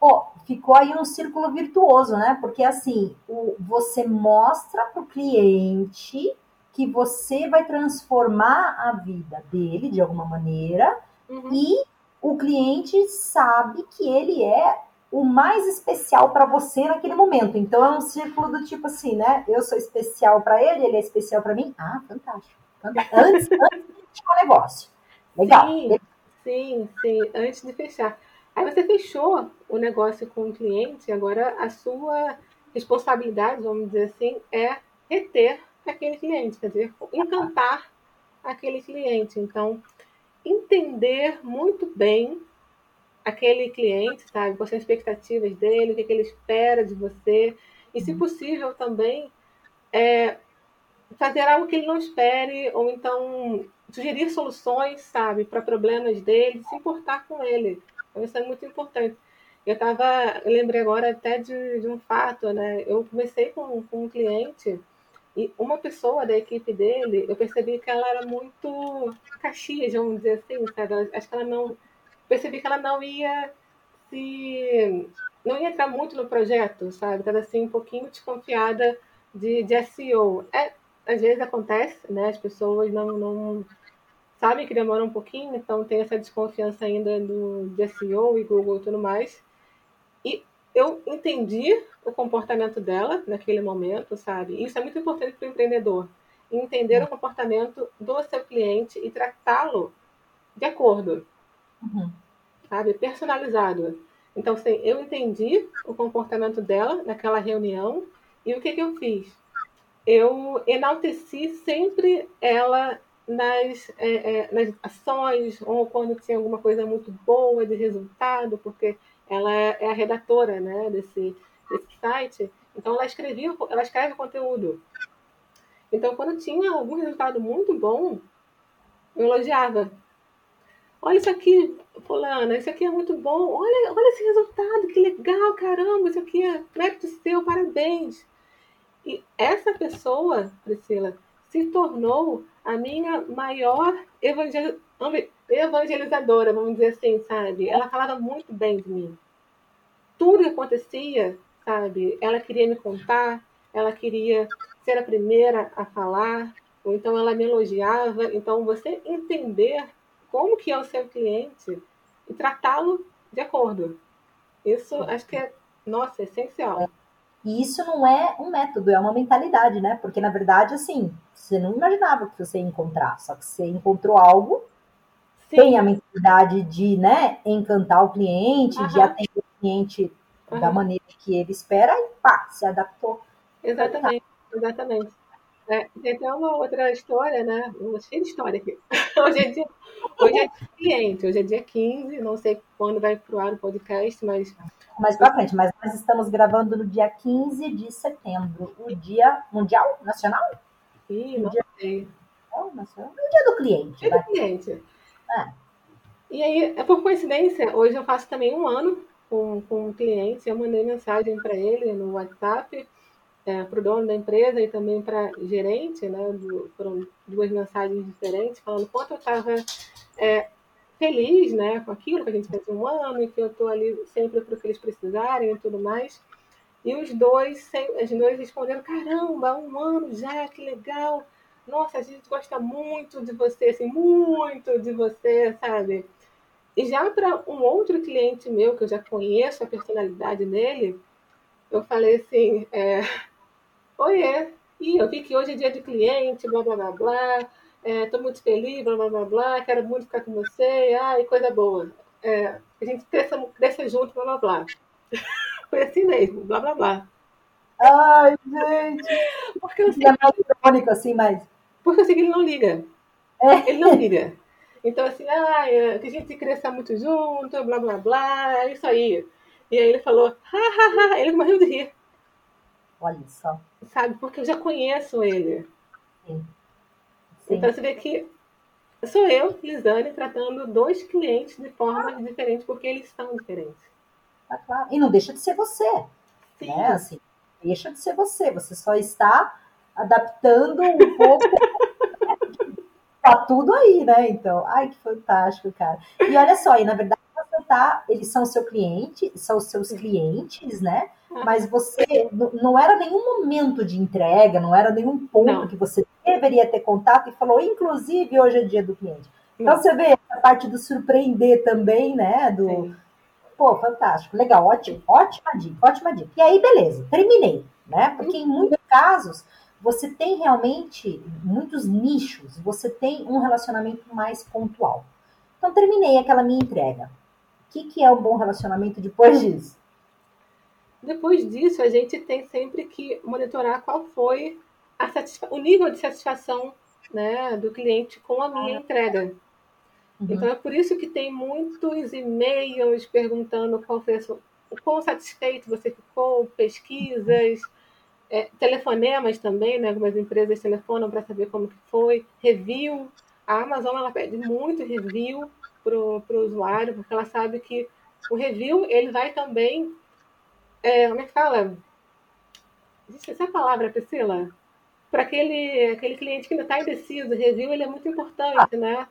Oh, ficou aí um círculo virtuoso, né? Porque assim, o, você mostra para o cliente que você vai transformar a vida dele de alguma maneira uhum. e o cliente sabe que ele é o mais especial para você naquele momento. Então é um círculo do tipo assim, né? Eu sou especial para ele, ele é especial para mim. Ah, fantástico. fantástico. Antes, [LAUGHS] antes de fechar o negócio. Legal. Sim, sim, sim, antes de fechar. Aí você fechou o negócio com o cliente, agora a sua responsabilidade, vamos dizer assim, é reter aquele cliente, quer dizer, encantar aquele cliente. Então, entender muito bem aquele cliente, sabe? Quais são as expectativas dele, o que, que ele espera de você. E, se possível, também é, fazer algo que ele não espere, ou então sugerir soluções, sabe, para problemas dele, se importar com ele. Então, isso é muito importante. Eu estava, lembrei agora até de, de, um fato, né? Eu comecei com, com um cliente e uma pessoa da equipe dele, eu percebi que ela era muito caxias, vamos dizer assim, sabe? Acho que ela não percebi que ela não ia se não ia entrar muito no projeto, sabe? Estava assim um pouquinho desconfiada de, de SEO. É, às vezes acontece, né? As pessoas não, não sabem que demora um pouquinho, então tem essa desconfiança ainda do de SEO e Google e tudo mais. E eu entendi o comportamento dela naquele momento, sabe? Isso é muito importante para o empreendedor. entender o comportamento do seu cliente e tratá-lo de acordo, uhum. sabe? Personalizado. Então, assim, eu entendi o comportamento dela naquela reunião e o que, que eu fiz? Eu enalteci sempre ela nas, é, é, nas ações ou quando tinha alguma coisa muito boa de resultado, porque ela é, é a redatora né, desse, desse site. Então, ela, escrevia, ela escreve conteúdo. Então, quando tinha algum resultado muito bom, eu elogiava. Olha isso aqui, fulana, isso aqui é muito bom. Olha, olha esse resultado, que legal, caramba, isso aqui é mérito seu, parabéns. E essa pessoa, Priscila, se tornou a minha maior evangel... evangelizadora, vamos dizer assim, sabe? Ela falava muito bem de mim. Tudo que acontecia, sabe? Ela queria me contar, ela queria ser a primeira a falar, ou então ela me elogiava. Então, você entender como que é o seu cliente e tratá-lo de acordo. Isso acho que é, nossa, é essencial. E isso não é um método, é uma mentalidade, né? Porque, na verdade, assim, você não imaginava que você ia encontrar, só que você encontrou algo, Sim. tem a mentalidade de, né, encantar o cliente, de atender o cliente da maneira que ele espera e pá, se adaptou. Exatamente, exatamente. É, tem até uma outra história, né? Cheia de história aqui. [LAUGHS] Hoje é, dia, hoje é dia cliente, hoje é dia 15, não sei quando vai pro ar o podcast, mas. Mais pra frente, mas nós estamos gravando no dia 15 de setembro, o dia mundial, nacional? Sim, não dia... sei. Não, nacional. O dia do cliente. Dia do cliente. É. E aí, é por coincidência, hoje eu faço também um ano com, com um cliente, eu mandei mensagem para ele no WhatsApp é, para o dono da empresa e também para gerente, né? Do, foram duas mensagens diferentes, falando quanto eu estava é, feliz, né? Com aquilo que a gente fez um ano e que eu estou ali sempre para o que eles precisarem e tudo mais. E os dois, os dois responderam: caramba, um ano já, que legal! Nossa, a gente gosta muito de você, assim, muito de você, sabe? E já para um outro cliente meu, que eu já conheço a personalidade dele, eu falei assim: é, Oiê, e eu vi que hoje é dia de cliente, blá blá blá blá, estou é, muito feliz, blá blá blá blá, quero muito ficar com você, ai, coisa boa. É, a gente cresça, cresça junto, blá blá blá. [LAUGHS] Foi assim mesmo, blá blá blá. Ai, gente! Porque eu sei é mais assim, mas. Porque eu sei que ele não liga. É. Ele não liga. Então, assim, ah, que a gente cresça muito junto, blá blá blá, é isso aí. E aí ele falou, ha, ha, ha, ele morreu de rir. Olha só. Sabe? Porque eu já conheço ele. Sim. Sim. Então você vê que sou eu, Lisane, tratando dois clientes de formas ah. diferentes, porque eles são diferentes. Tá claro. E não deixa de ser você. Sim. Né? Assim, deixa de ser você. Você só está adaptando um pouco. [LAUGHS] tá tudo aí, né? Então, ai, que fantástico, cara. E olha só, e na verdade você tá, eles são seu cliente, são os seus clientes, né? Mas você não era nenhum momento de entrega, não era nenhum ponto não. que você deveria ter contato e falou, inclusive hoje é dia do cliente. Então você vê a parte do surpreender também, né? Do Sim. pô, fantástico, legal, ótimo, ótima dica, ótima dica. E aí, beleza, terminei, né? Porque em muitos casos você tem realmente muitos nichos, você tem um relacionamento mais pontual. Então terminei aquela minha entrega. O que, que é um bom relacionamento depois disso? Depois disso, a gente tem sempre que monitorar qual foi o nível de satisfação né, do cliente com a minha entrega. Uhum. Então, é por isso que tem muitos e-mails perguntando qual foi a o quão satisfeito você ficou, pesquisas, é, telefonemas também, né? Algumas empresas telefonam para saber como que foi, review. A Amazon ela pede muito review para o usuário, porque ela sabe que o review ele vai também é, como é que fala? Existe essa palavra, Priscila? Para aquele, aquele cliente que ainda está indeciso, review ele é muito importante, ah, né?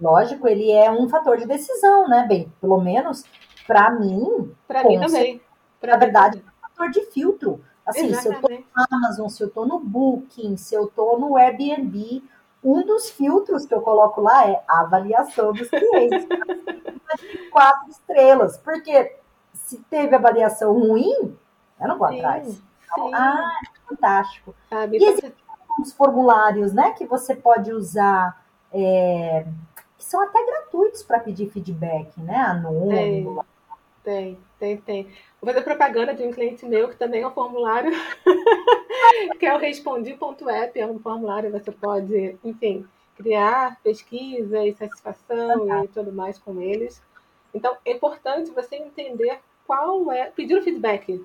Lógico, ele é um fator de decisão, né? Bem, pelo menos para mim. Para mim também. Pra na verdade, é um fator de filtro. Assim, Exatamente. se eu estou no Amazon, se eu estou no Booking, se eu estou no Airbnb, um dos filtros que eu coloco lá é a avaliação dos clientes. [LAUGHS] quatro estrelas. Porque se teve avaliação ruim, eu não vou sim, atrás. Então, ah, fantástico. Sabe, e esse alguns formulários, né, que você pode usar, é, que são até gratuitos para pedir feedback, né? Anônimo. Tem, tem, tem. Vou fazer propaganda de um cliente meu que também é um formulário, [LAUGHS] que é o respondi.app, é um formulário que você pode, enfim, criar pesquisa e satisfação e tudo mais com eles. Então, é importante você entender qual é, pedir o feedback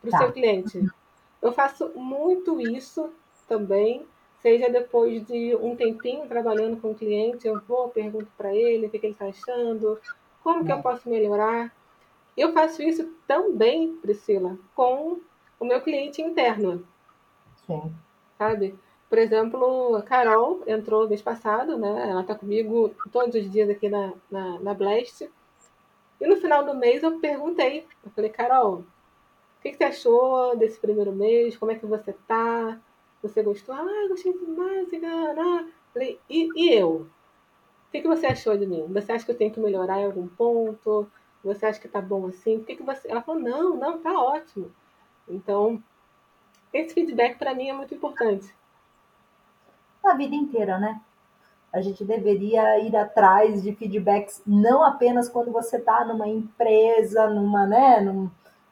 para o tá. seu cliente. Eu faço muito isso também, seja depois de um tempinho trabalhando com o cliente, eu vou, pergunto para ele o que, ele está achando, como que eu posso melhorar. Eu faço isso também, Priscila, com o meu cliente interno. Sim. Sabe? Por exemplo, a Carol entrou mês passado, né? Ela está comigo todos os dias aqui na, na, na Blast. E no final do mês eu perguntei, eu falei, Carol, o que, que você achou desse primeiro mês? Como é que você tá? Você gostou? Ah, gostei demais, enganar. Falei, e, e eu? O que, que você achou de mim? Você acha que eu tenho que melhorar em algum ponto? Você acha que tá bom assim? Por que, que você. Ela falou, não, não, tá ótimo. Então, esse feedback para mim é muito importante. A vida inteira, né? A gente deveria ir atrás de feedbacks não apenas quando você está numa empresa, numa, né, num,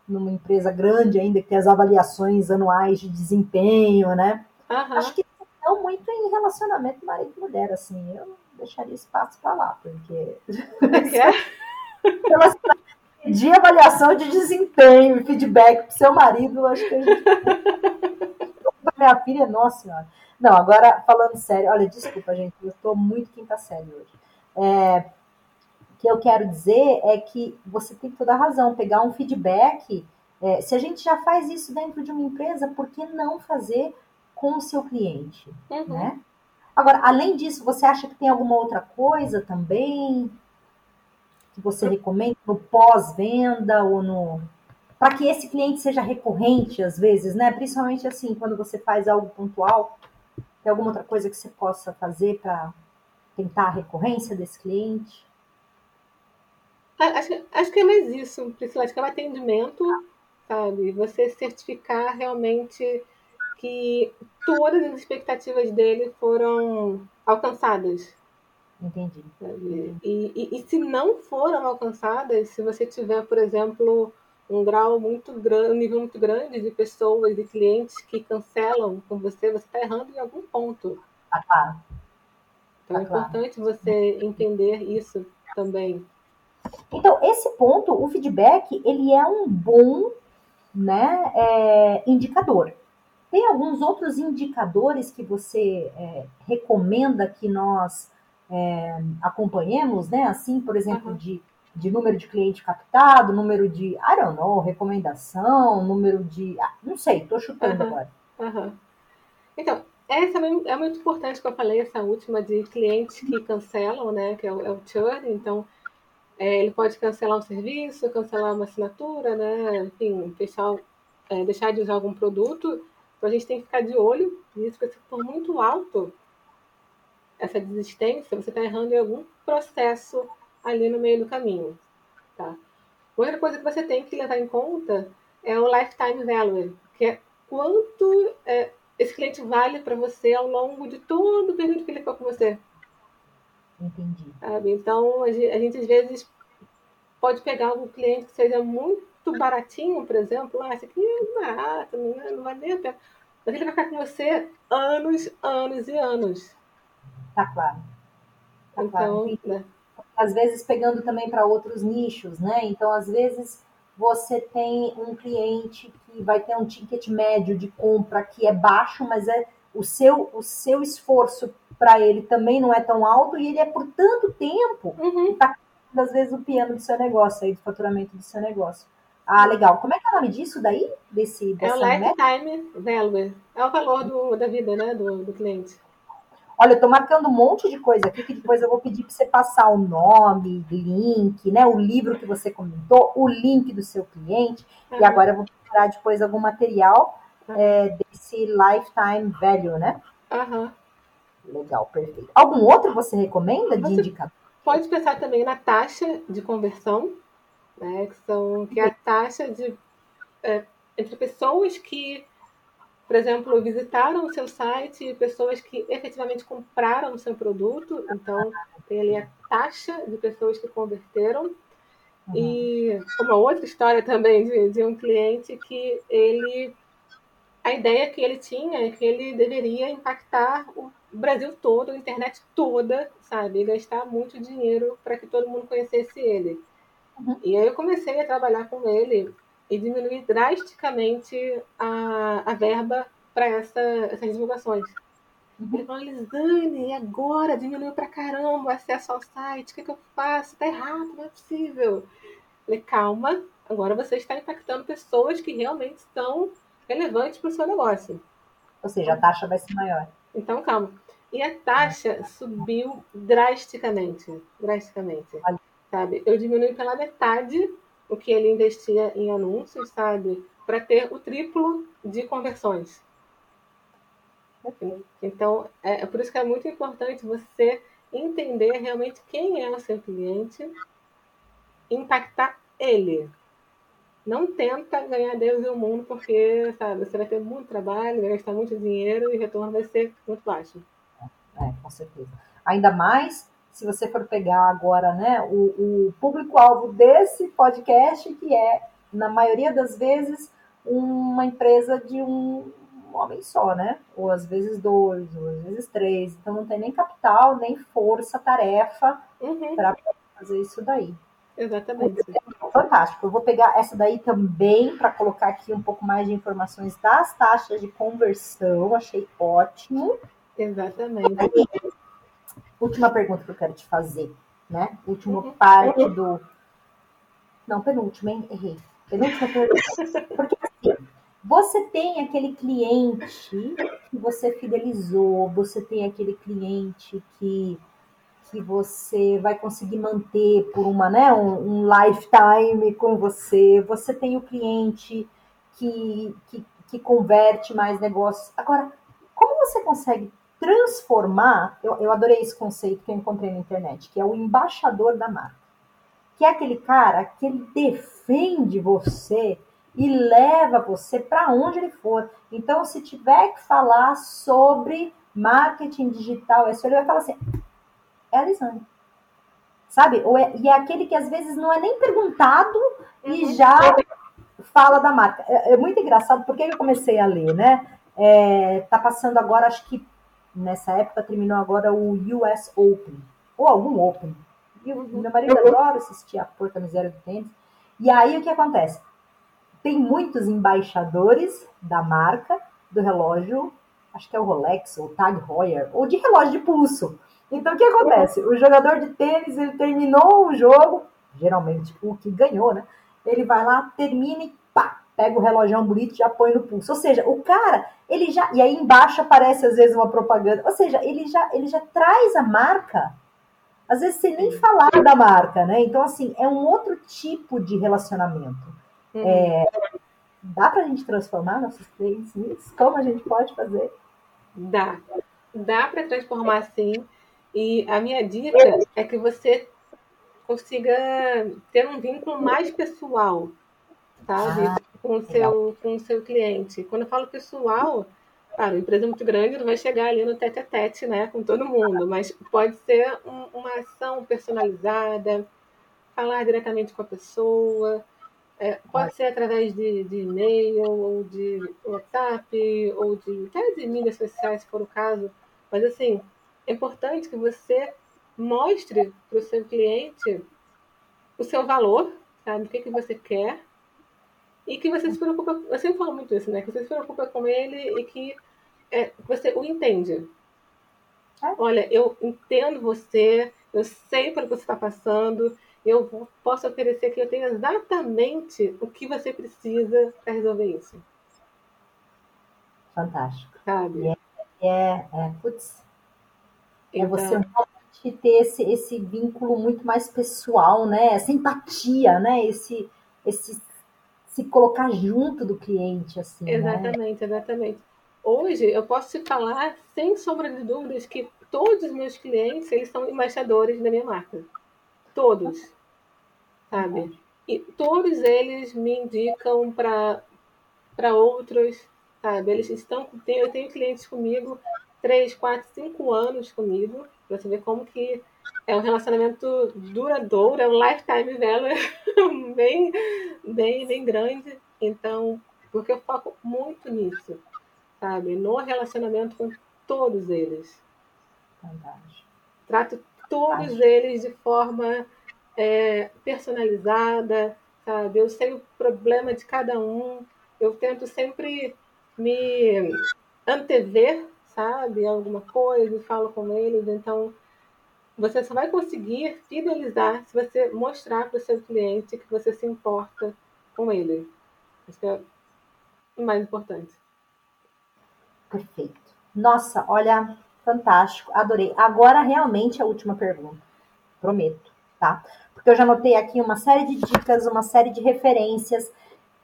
numa empresa grande ainda, que tem as avaliações anuais de desempenho, né? Uhum. Acho que não muito em relacionamento marido e mulher, assim. Eu deixaria espaço para lá, porque. É? [LAUGHS] [LAUGHS] De avaliação de desempenho e feedback pro seu marido, acho que a gente. Minha filha, nossa senhora. Não, agora falando sério, olha, desculpa, gente, eu estou muito quinta série hoje. É, o que eu quero dizer é que você tem toda a razão, pegar um feedback. É, se a gente já faz isso dentro de uma empresa, por que não fazer com o seu cliente? Uhum. Né? Agora, além disso, você acha que tem alguma outra coisa também? que você recomenda no pós-venda ou no para que esse cliente seja recorrente às vezes, né? Principalmente assim, quando você faz algo pontual, tem alguma outra coisa que você possa fazer para tentar a recorrência desse cliente? Acho, acho que é mais isso, Priscila, acho que é o atendimento, sabe? Você certificar realmente que todas as expectativas dele foram alcançadas, Entendi. E, e, e, se não foram alcançadas, se você tiver, por exemplo, um grau muito grande, um nível muito grande de pessoas e clientes que cancelam com você, você está errando em algum ponto. Ah, claro. Então é importante você entender isso também. Então, esse ponto, o feedback, ele é um bom né, é, indicador. Tem alguns outros indicadores que você é, recomenda que nós é, acompanhemos, né? Assim, por exemplo, uhum. de, de número de cliente captado, número de, I don't know, recomendação, número de. Ah, não sei, estou chutando uhum. agora. Uhum. Então, essa é muito importante que eu falei, essa última de clientes que cancelam, né? Que é o, é o churn, então. É, ele pode cancelar um serviço, cancelar uma assinatura, né? Enfim, fechar, é, deixar de usar algum produto. Então a gente tem que ficar de olho nisso, porque se for muito alto, essa desistência, você está errando em algum processo ali no meio do caminho. Tá? Outra coisa que você tem que levar em conta é o lifetime value, que é quanto é, esse cliente vale para você ao longo de todo o período que ele ficou com você. Entendi. Sabe? Então, a gente, a gente às vezes pode pegar um cliente que seja muito baratinho, por exemplo, ah, esse aqui é barato, não, é, não vale nem a pena. Mas ele vai ficar com você anos, anos e anos. Tá claro. Tá então, claro. Né? Às vezes pegando também para outros nichos, né? Então, às vezes você tem um cliente que vai ter um ticket médio de compra que é baixo, mas é o seu, o seu esforço para ele também não é tão alto e ele é por tanto tempo uhum. que está às vezes o piano do seu negócio, aí, do faturamento do seu negócio. Ah, legal. Como é que é o nome disso daí? Desse, é o lifetime value. É o valor do, da vida né, do, do cliente. Olha, eu estou marcando um monte de coisa aqui que depois eu vou pedir para você passar o nome, link, né? O livro que você comentou, o link do seu cliente. Uhum. E agora eu vou preparar depois algum material uhum. é, desse lifetime value, né? Uhum. Legal, perfeito. Algum outro você recomenda de indicador? Pode pensar também na taxa de conversão, né? Que, são, que é a taxa de, é, entre pessoas que por exemplo, visitaram o seu site, pessoas que efetivamente compraram o seu produto, então tem ali a taxa de pessoas que converteram. Uhum. E uma outra história também de, de um cliente que ele. A ideia que ele tinha é que ele deveria impactar o Brasil todo, a internet toda, sabe? E gastar muito dinheiro para que todo mundo conhecesse ele. Uhum. E aí eu comecei a trabalhar com ele e diminuir drasticamente a, a verba para essa, essas divulgações. Uhum. Ele falou, Lisane, agora diminuiu pra caramba o acesso ao site, o que, que eu faço? Tá errado, não é possível. Falei, calma, agora você está impactando pessoas que realmente estão relevantes para o seu negócio. Ou seja, a taxa vai ser maior. Então, calma. E a taxa subiu drasticamente. Drasticamente. Sabe? Eu diminui pela metade o que ele investia em anúncios, sabe? Para ter o triplo de conversões. Então, é, é por isso que é muito importante você entender realmente quem é o seu cliente, impactar ele. Não tenta ganhar Deus e o mundo, porque sabe, você vai ter muito trabalho, vai gastar muito dinheiro e o retorno vai ser muito baixo. É, com certeza. Ainda mais se você for pegar agora né, o, o público-alvo desse podcast, que é, na maioria das vezes, uma empresa de um homem só, né? Ou às vezes dois, ou às vezes três. Então não tem nem capital, nem força, tarefa uhum. para fazer isso daí. Exatamente. Fantástico. Eu vou pegar essa daí também para colocar aqui um pouco mais de informações das taxas de conversão. Achei ótimo. Exatamente. Última pergunta que eu quero te fazer, né? Última uhum. parte do. Não, penúltima, hein? Errei. Penúltima pergunta. [LAUGHS] Porque assim, você tem aquele cliente que você fidelizou, você tem aquele cliente que, que você vai conseguir manter por uma, né, um, um lifetime com você, você tem o cliente que, que, que converte mais negócios. Agora, como você consegue transformar? Eu, eu adorei esse conceito que eu encontrei na internet, que é o embaixador da marca. Que é aquele cara que ele defende você e leva você para onde ele for. Então, se tiver que falar sobre marketing digital, ele vai falar assim: é a Lisane. Sabe? Ou é, e é aquele que às vezes não é nem perguntado e uhum. já fala da marca. É, é, muito engraçado porque eu comecei a ler, né? É, tá passando agora, acho que nessa época terminou agora o US Open, ou algum Open. E o meu marido adora assistir a porca miséria do tênis. E aí o que acontece? tem muitos embaixadores da marca do relógio, acho que é o Rolex ou Tag Heuer, ou de relógio de pulso. Então o que acontece? O jogador de tênis, ele terminou o jogo, geralmente o que ganhou, né? Ele vai lá, termina e pega o relógio bonito e já põe no pulso. Ou seja, o cara, ele já. E aí embaixo aparece às vezes uma propaganda. Ou seja, ele já, ele já traz a marca, às vezes sem nem falar da marca, né? Então, assim, é um outro tipo de relacionamento. Uhum. É, dá para a gente transformar nossos clientes nisso? Como a gente pode fazer? Dá. Dá para transformar sim. E a minha dica é que você consiga ter um vínculo mais pessoal, sabe? Ah, com, o seu, com o seu cliente. Quando eu falo pessoal, claro, empresa muito grande não vai chegar ali no tete a tete, né, com todo mundo, mas pode ser um, uma ação personalizada, falar diretamente com a pessoa, é, pode ser através de, de e-mail, ou de WhatsApp, ou de até de mídias sociais, se for o caso. Mas assim, é importante que você mostre para o seu cliente o seu valor, sabe? O que, que você quer. E que você se preocupa. Eu sempre falo muito isso, né? Que você se preocupa com ele e que é, você o entende. É. Olha, eu entendo você, eu sei pelo que você está passando, eu posso oferecer que eu tenho exatamente o que você precisa para resolver isso. Fantástico. Sabe? É, é, é putz, é então, é você realmente ter esse, esse vínculo muito mais pessoal, né? Essa empatia, né? Esse, esse se colocar junto do cliente, assim. Né? Exatamente, né? exatamente. Hoje eu posso te falar, sem sombra de dúvidas, que todos os meus clientes eles são embaixadores da minha marca. Todos sabe? E todos eles me indicam para outros, sabe? Eles estão, eu tenho clientes comigo três, quatro, cinco anos comigo, para você ver como que é um relacionamento duradouro, é um lifetime value [LAUGHS] bem, bem, bem grande. Então, porque eu foco muito nisso, sabe? No relacionamento com todos eles. Fantástico. Trato todos eles de forma é, personalizada, sabe? Eu sei o problema de cada um, eu tento sempre me antever, sabe? Alguma coisa, falo com eles, então você só vai conseguir fidelizar se você mostrar para o seu cliente que você se importa com ele. Isso é o mais importante. Perfeito. Nossa, olha, fantástico, adorei. Agora, realmente, a última pergunta. Prometo, tá? Porque eu já anotei aqui uma série de dicas, uma série de referências.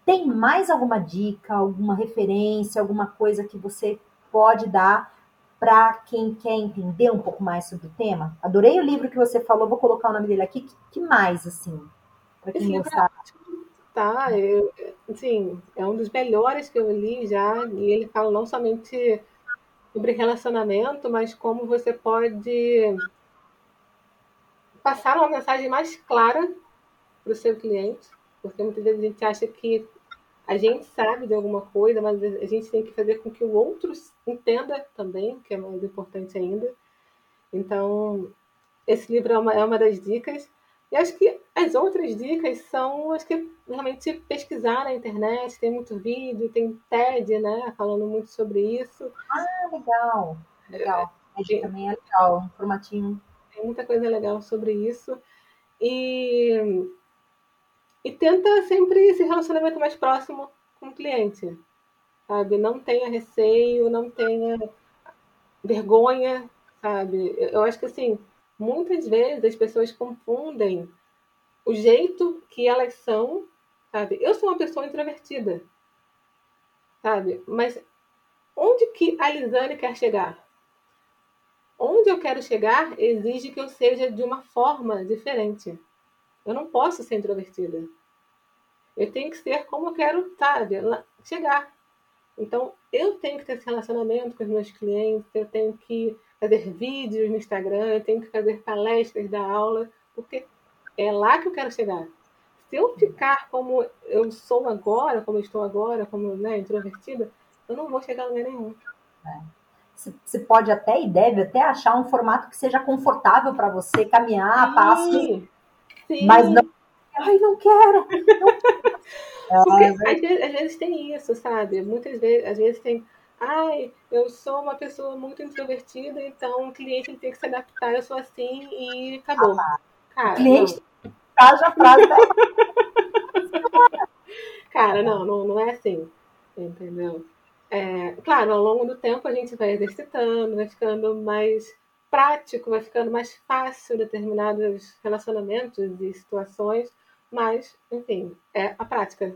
Tem mais alguma dica, alguma referência, alguma coisa que você pode dar para quem quer entender um pouco mais sobre o tema? Adorei o livro que você falou, vou colocar o nome dele aqui. Que, que mais, assim, para quem gostar? Tá, eu, sim, é um dos melhores que eu li já, e ele fala não somente sobre relacionamento, mas como você pode passar uma mensagem mais clara para o seu cliente, porque muitas vezes a gente acha que a gente sabe de alguma coisa, mas a gente tem que fazer com que o outro entenda também, que é mais importante ainda. Então, esse livro é uma, é uma das dicas. E acho que as outras dicas são, acho que realmente pesquisar na internet, tem muito vídeo, tem TED, né, falando muito sobre isso. Ah, legal, legal. TED também é legal, um formatinho. Tem muita coisa legal sobre isso. E, e tenta sempre esse relacionamento mais próximo com o cliente, sabe? Não tenha receio, não tenha vergonha, sabe? Eu acho que, assim, muitas vezes as pessoas confundem o jeito que elas são, sabe? Eu sou uma pessoa introvertida, sabe? Mas onde que a Lisane quer chegar? Onde eu quero chegar exige que eu seja de uma forma diferente. Eu não posso ser introvertida. Eu tenho que ser como eu quero, sabe, chegar. Então, eu tenho que ter esse relacionamento com os meus clientes, eu tenho que fazer vídeos no Instagram, eu tenho que fazer palestras da aula, porque é lá que eu quero chegar. Se eu ficar como eu sou agora, como eu estou agora, como né, introvertida, eu não vou chegar a lugar nenhum. É. Você pode até e deve até achar um formato que seja confortável para você caminhar, sim, passo, sim. mas não. Ai, não quero. Não. [LAUGHS] Porque às vezes, às vezes tem isso, sabe? Muitas vezes, às vezes tem ai, eu sou uma pessoa muito introvertida, então o cliente tem que se adaptar, eu sou assim e acabou. Ah, Cara, o cliente faz a frase [LAUGHS] Cara, não, não, não é assim, entendeu? É, claro, ao longo do tempo a gente vai exercitando, vai ficando mais prático, vai ficando mais fácil determinados relacionamentos e situações, mas, enfim, é a prática.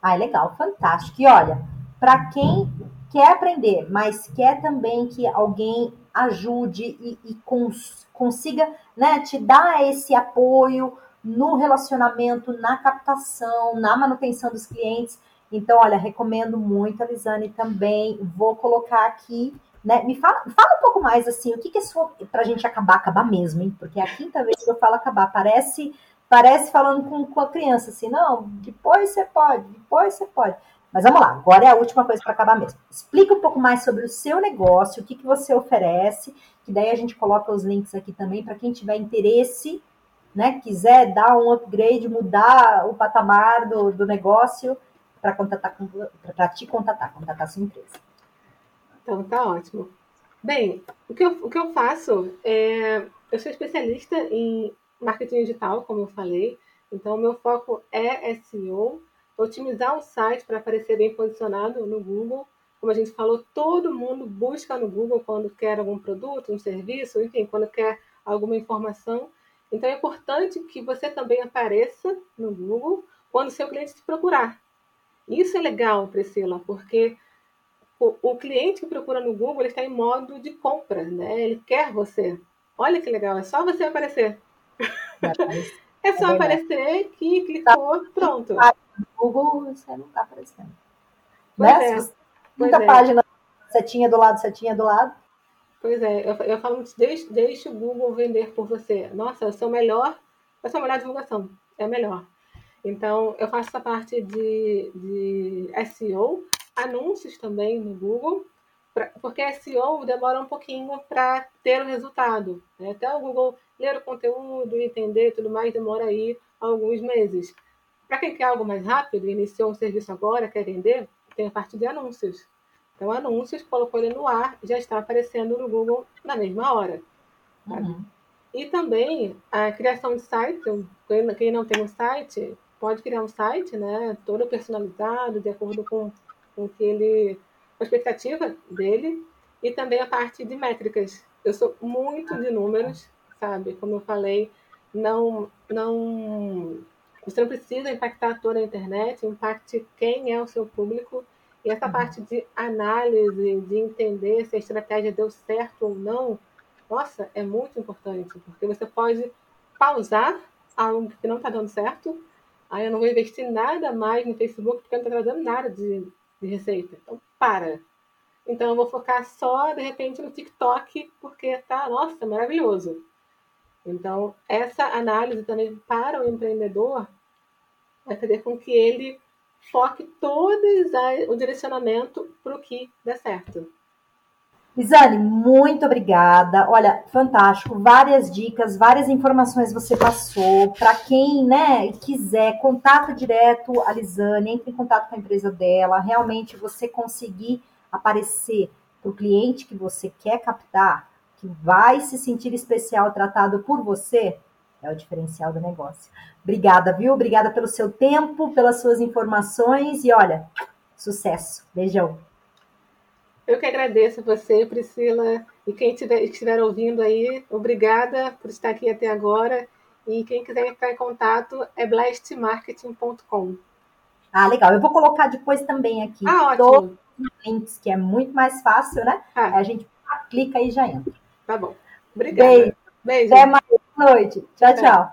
Ah, legal, fantástico. E olha, para quem quer aprender, mas quer também que alguém ajude e, e cons, consiga né, te dar esse apoio no relacionamento, na captação, na manutenção dos clientes. Então, olha, recomendo muito a Lisane também. Vou colocar aqui, né? Me fala, fala um pouco mais assim, o que, que é sua. Pra gente acabar, acabar mesmo, hein? Porque é a quinta vez que eu falo acabar. Parece, parece falando com, com a criança, assim, não, depois você pode, depois você pode. Mas vamos lá, agora é a última coisa para acabar mesmo. Explica um pouco mais sobre o seu negócio, o que, que você oferece, que daí a gente coloca os links aqui também para quem tiver interesse, né, quiser dar um upgrade, mudar o patamar do, do negócio para contatar para te contatar, contatar sua empresa. Então tá ótimo. Bem, o que eu, o que eu faço é. Eu sou especialista em marketing digital, como eu falei. Então, o meu foco é SEO, otimizar o site para aparecer bem posicionado no Google. Como a gente falou, todo mundo busca no Google quando quer algum produto, um serviço, enfim, quando quer alguma informação. Então é importante que você também apareça no Google quando seu cliente te procurar. Isso é legal, Priscila, porque o, o cliente que procura no Google ele está em modo de compra, né? Ele quer você. Olha que legal, é só você aparecer. É, é só é aparecer que clicou, pronto. Google você não está aparecendo. Pois né? É. Muita página, setinha do lado, setinha do lado. Pois é, eu, eu falo, deixe, deixe o Google vender por você. Nossa, eu sou melhor, eu sou a melhor divulgação, é melhor. Então, eu faço essa parte de, de SEO, anúncios também no Google, pra, porque SEO demora um pouquinho para ter o resultado. Né? Até o Google ler o conteúdo, entender tudo mais, demora aí alguns meses. Para quem quer algo mais rápido, iniciou um serviço agora, quer vender, tem a parte de anúncios. Então, anúncios, colocou ele no ar, já está aparecendo no Google na mesma hora. Uhum. E também a criação de site. Quem não tem um site, pode criar um site, né? Todo personalizado, de acordo com, com que ele, com a expectativa dele. E também a parte de métricas. Eu sou muito de números, sabe? Como eu falei, não, não, você não precisa impactar toda a internet, impacte quem é o seu público e essa uhum. parte de análise, de entender se a estratégia deu certo ou não, nossa, é muito importante, porque você pode pausar algo que não está dando certo. Aí eu não vou investir nada mais no Facebook porque não está trazendo nada de, de receita. Então, para. Então, eu vou focar só, de repente, no TikTok, porque tá, nossa, maravilhoso. Então, essa análise também para o empreendedor vai fazer com que ele foque todo o direcionamento para o que dê certo. Isane, muito obrigada. Olha, fantástico. Várias dicas, várias informações você passou. Para quem né, quiser, contato direto a Lisane, entre em contato com a empresa dela. Realmente você conseguir aparecer para o cliente que você quer captar, que vai se sentir especial tratado por você, é o diferencial do negócio. Obrigada, viu? Obrigada pelo seu tempo, pelas suas informações e olha, sucesso. Beijão. Eu que agradeço a você, Priscila, e quem estiver, estiver ouvindo aí, obrigada por estar aqui até agora. E quem quiser entrar em contato é blastmarketing.com. Ah, legal. Eu vou colocar depois também aqui ah, todos os links, que é muito mais fácil, né? Ah. A gente clica e já entra. Tá bom. Obrigada. Beijo. Beijo. Até mais noite. Tchau, tchau.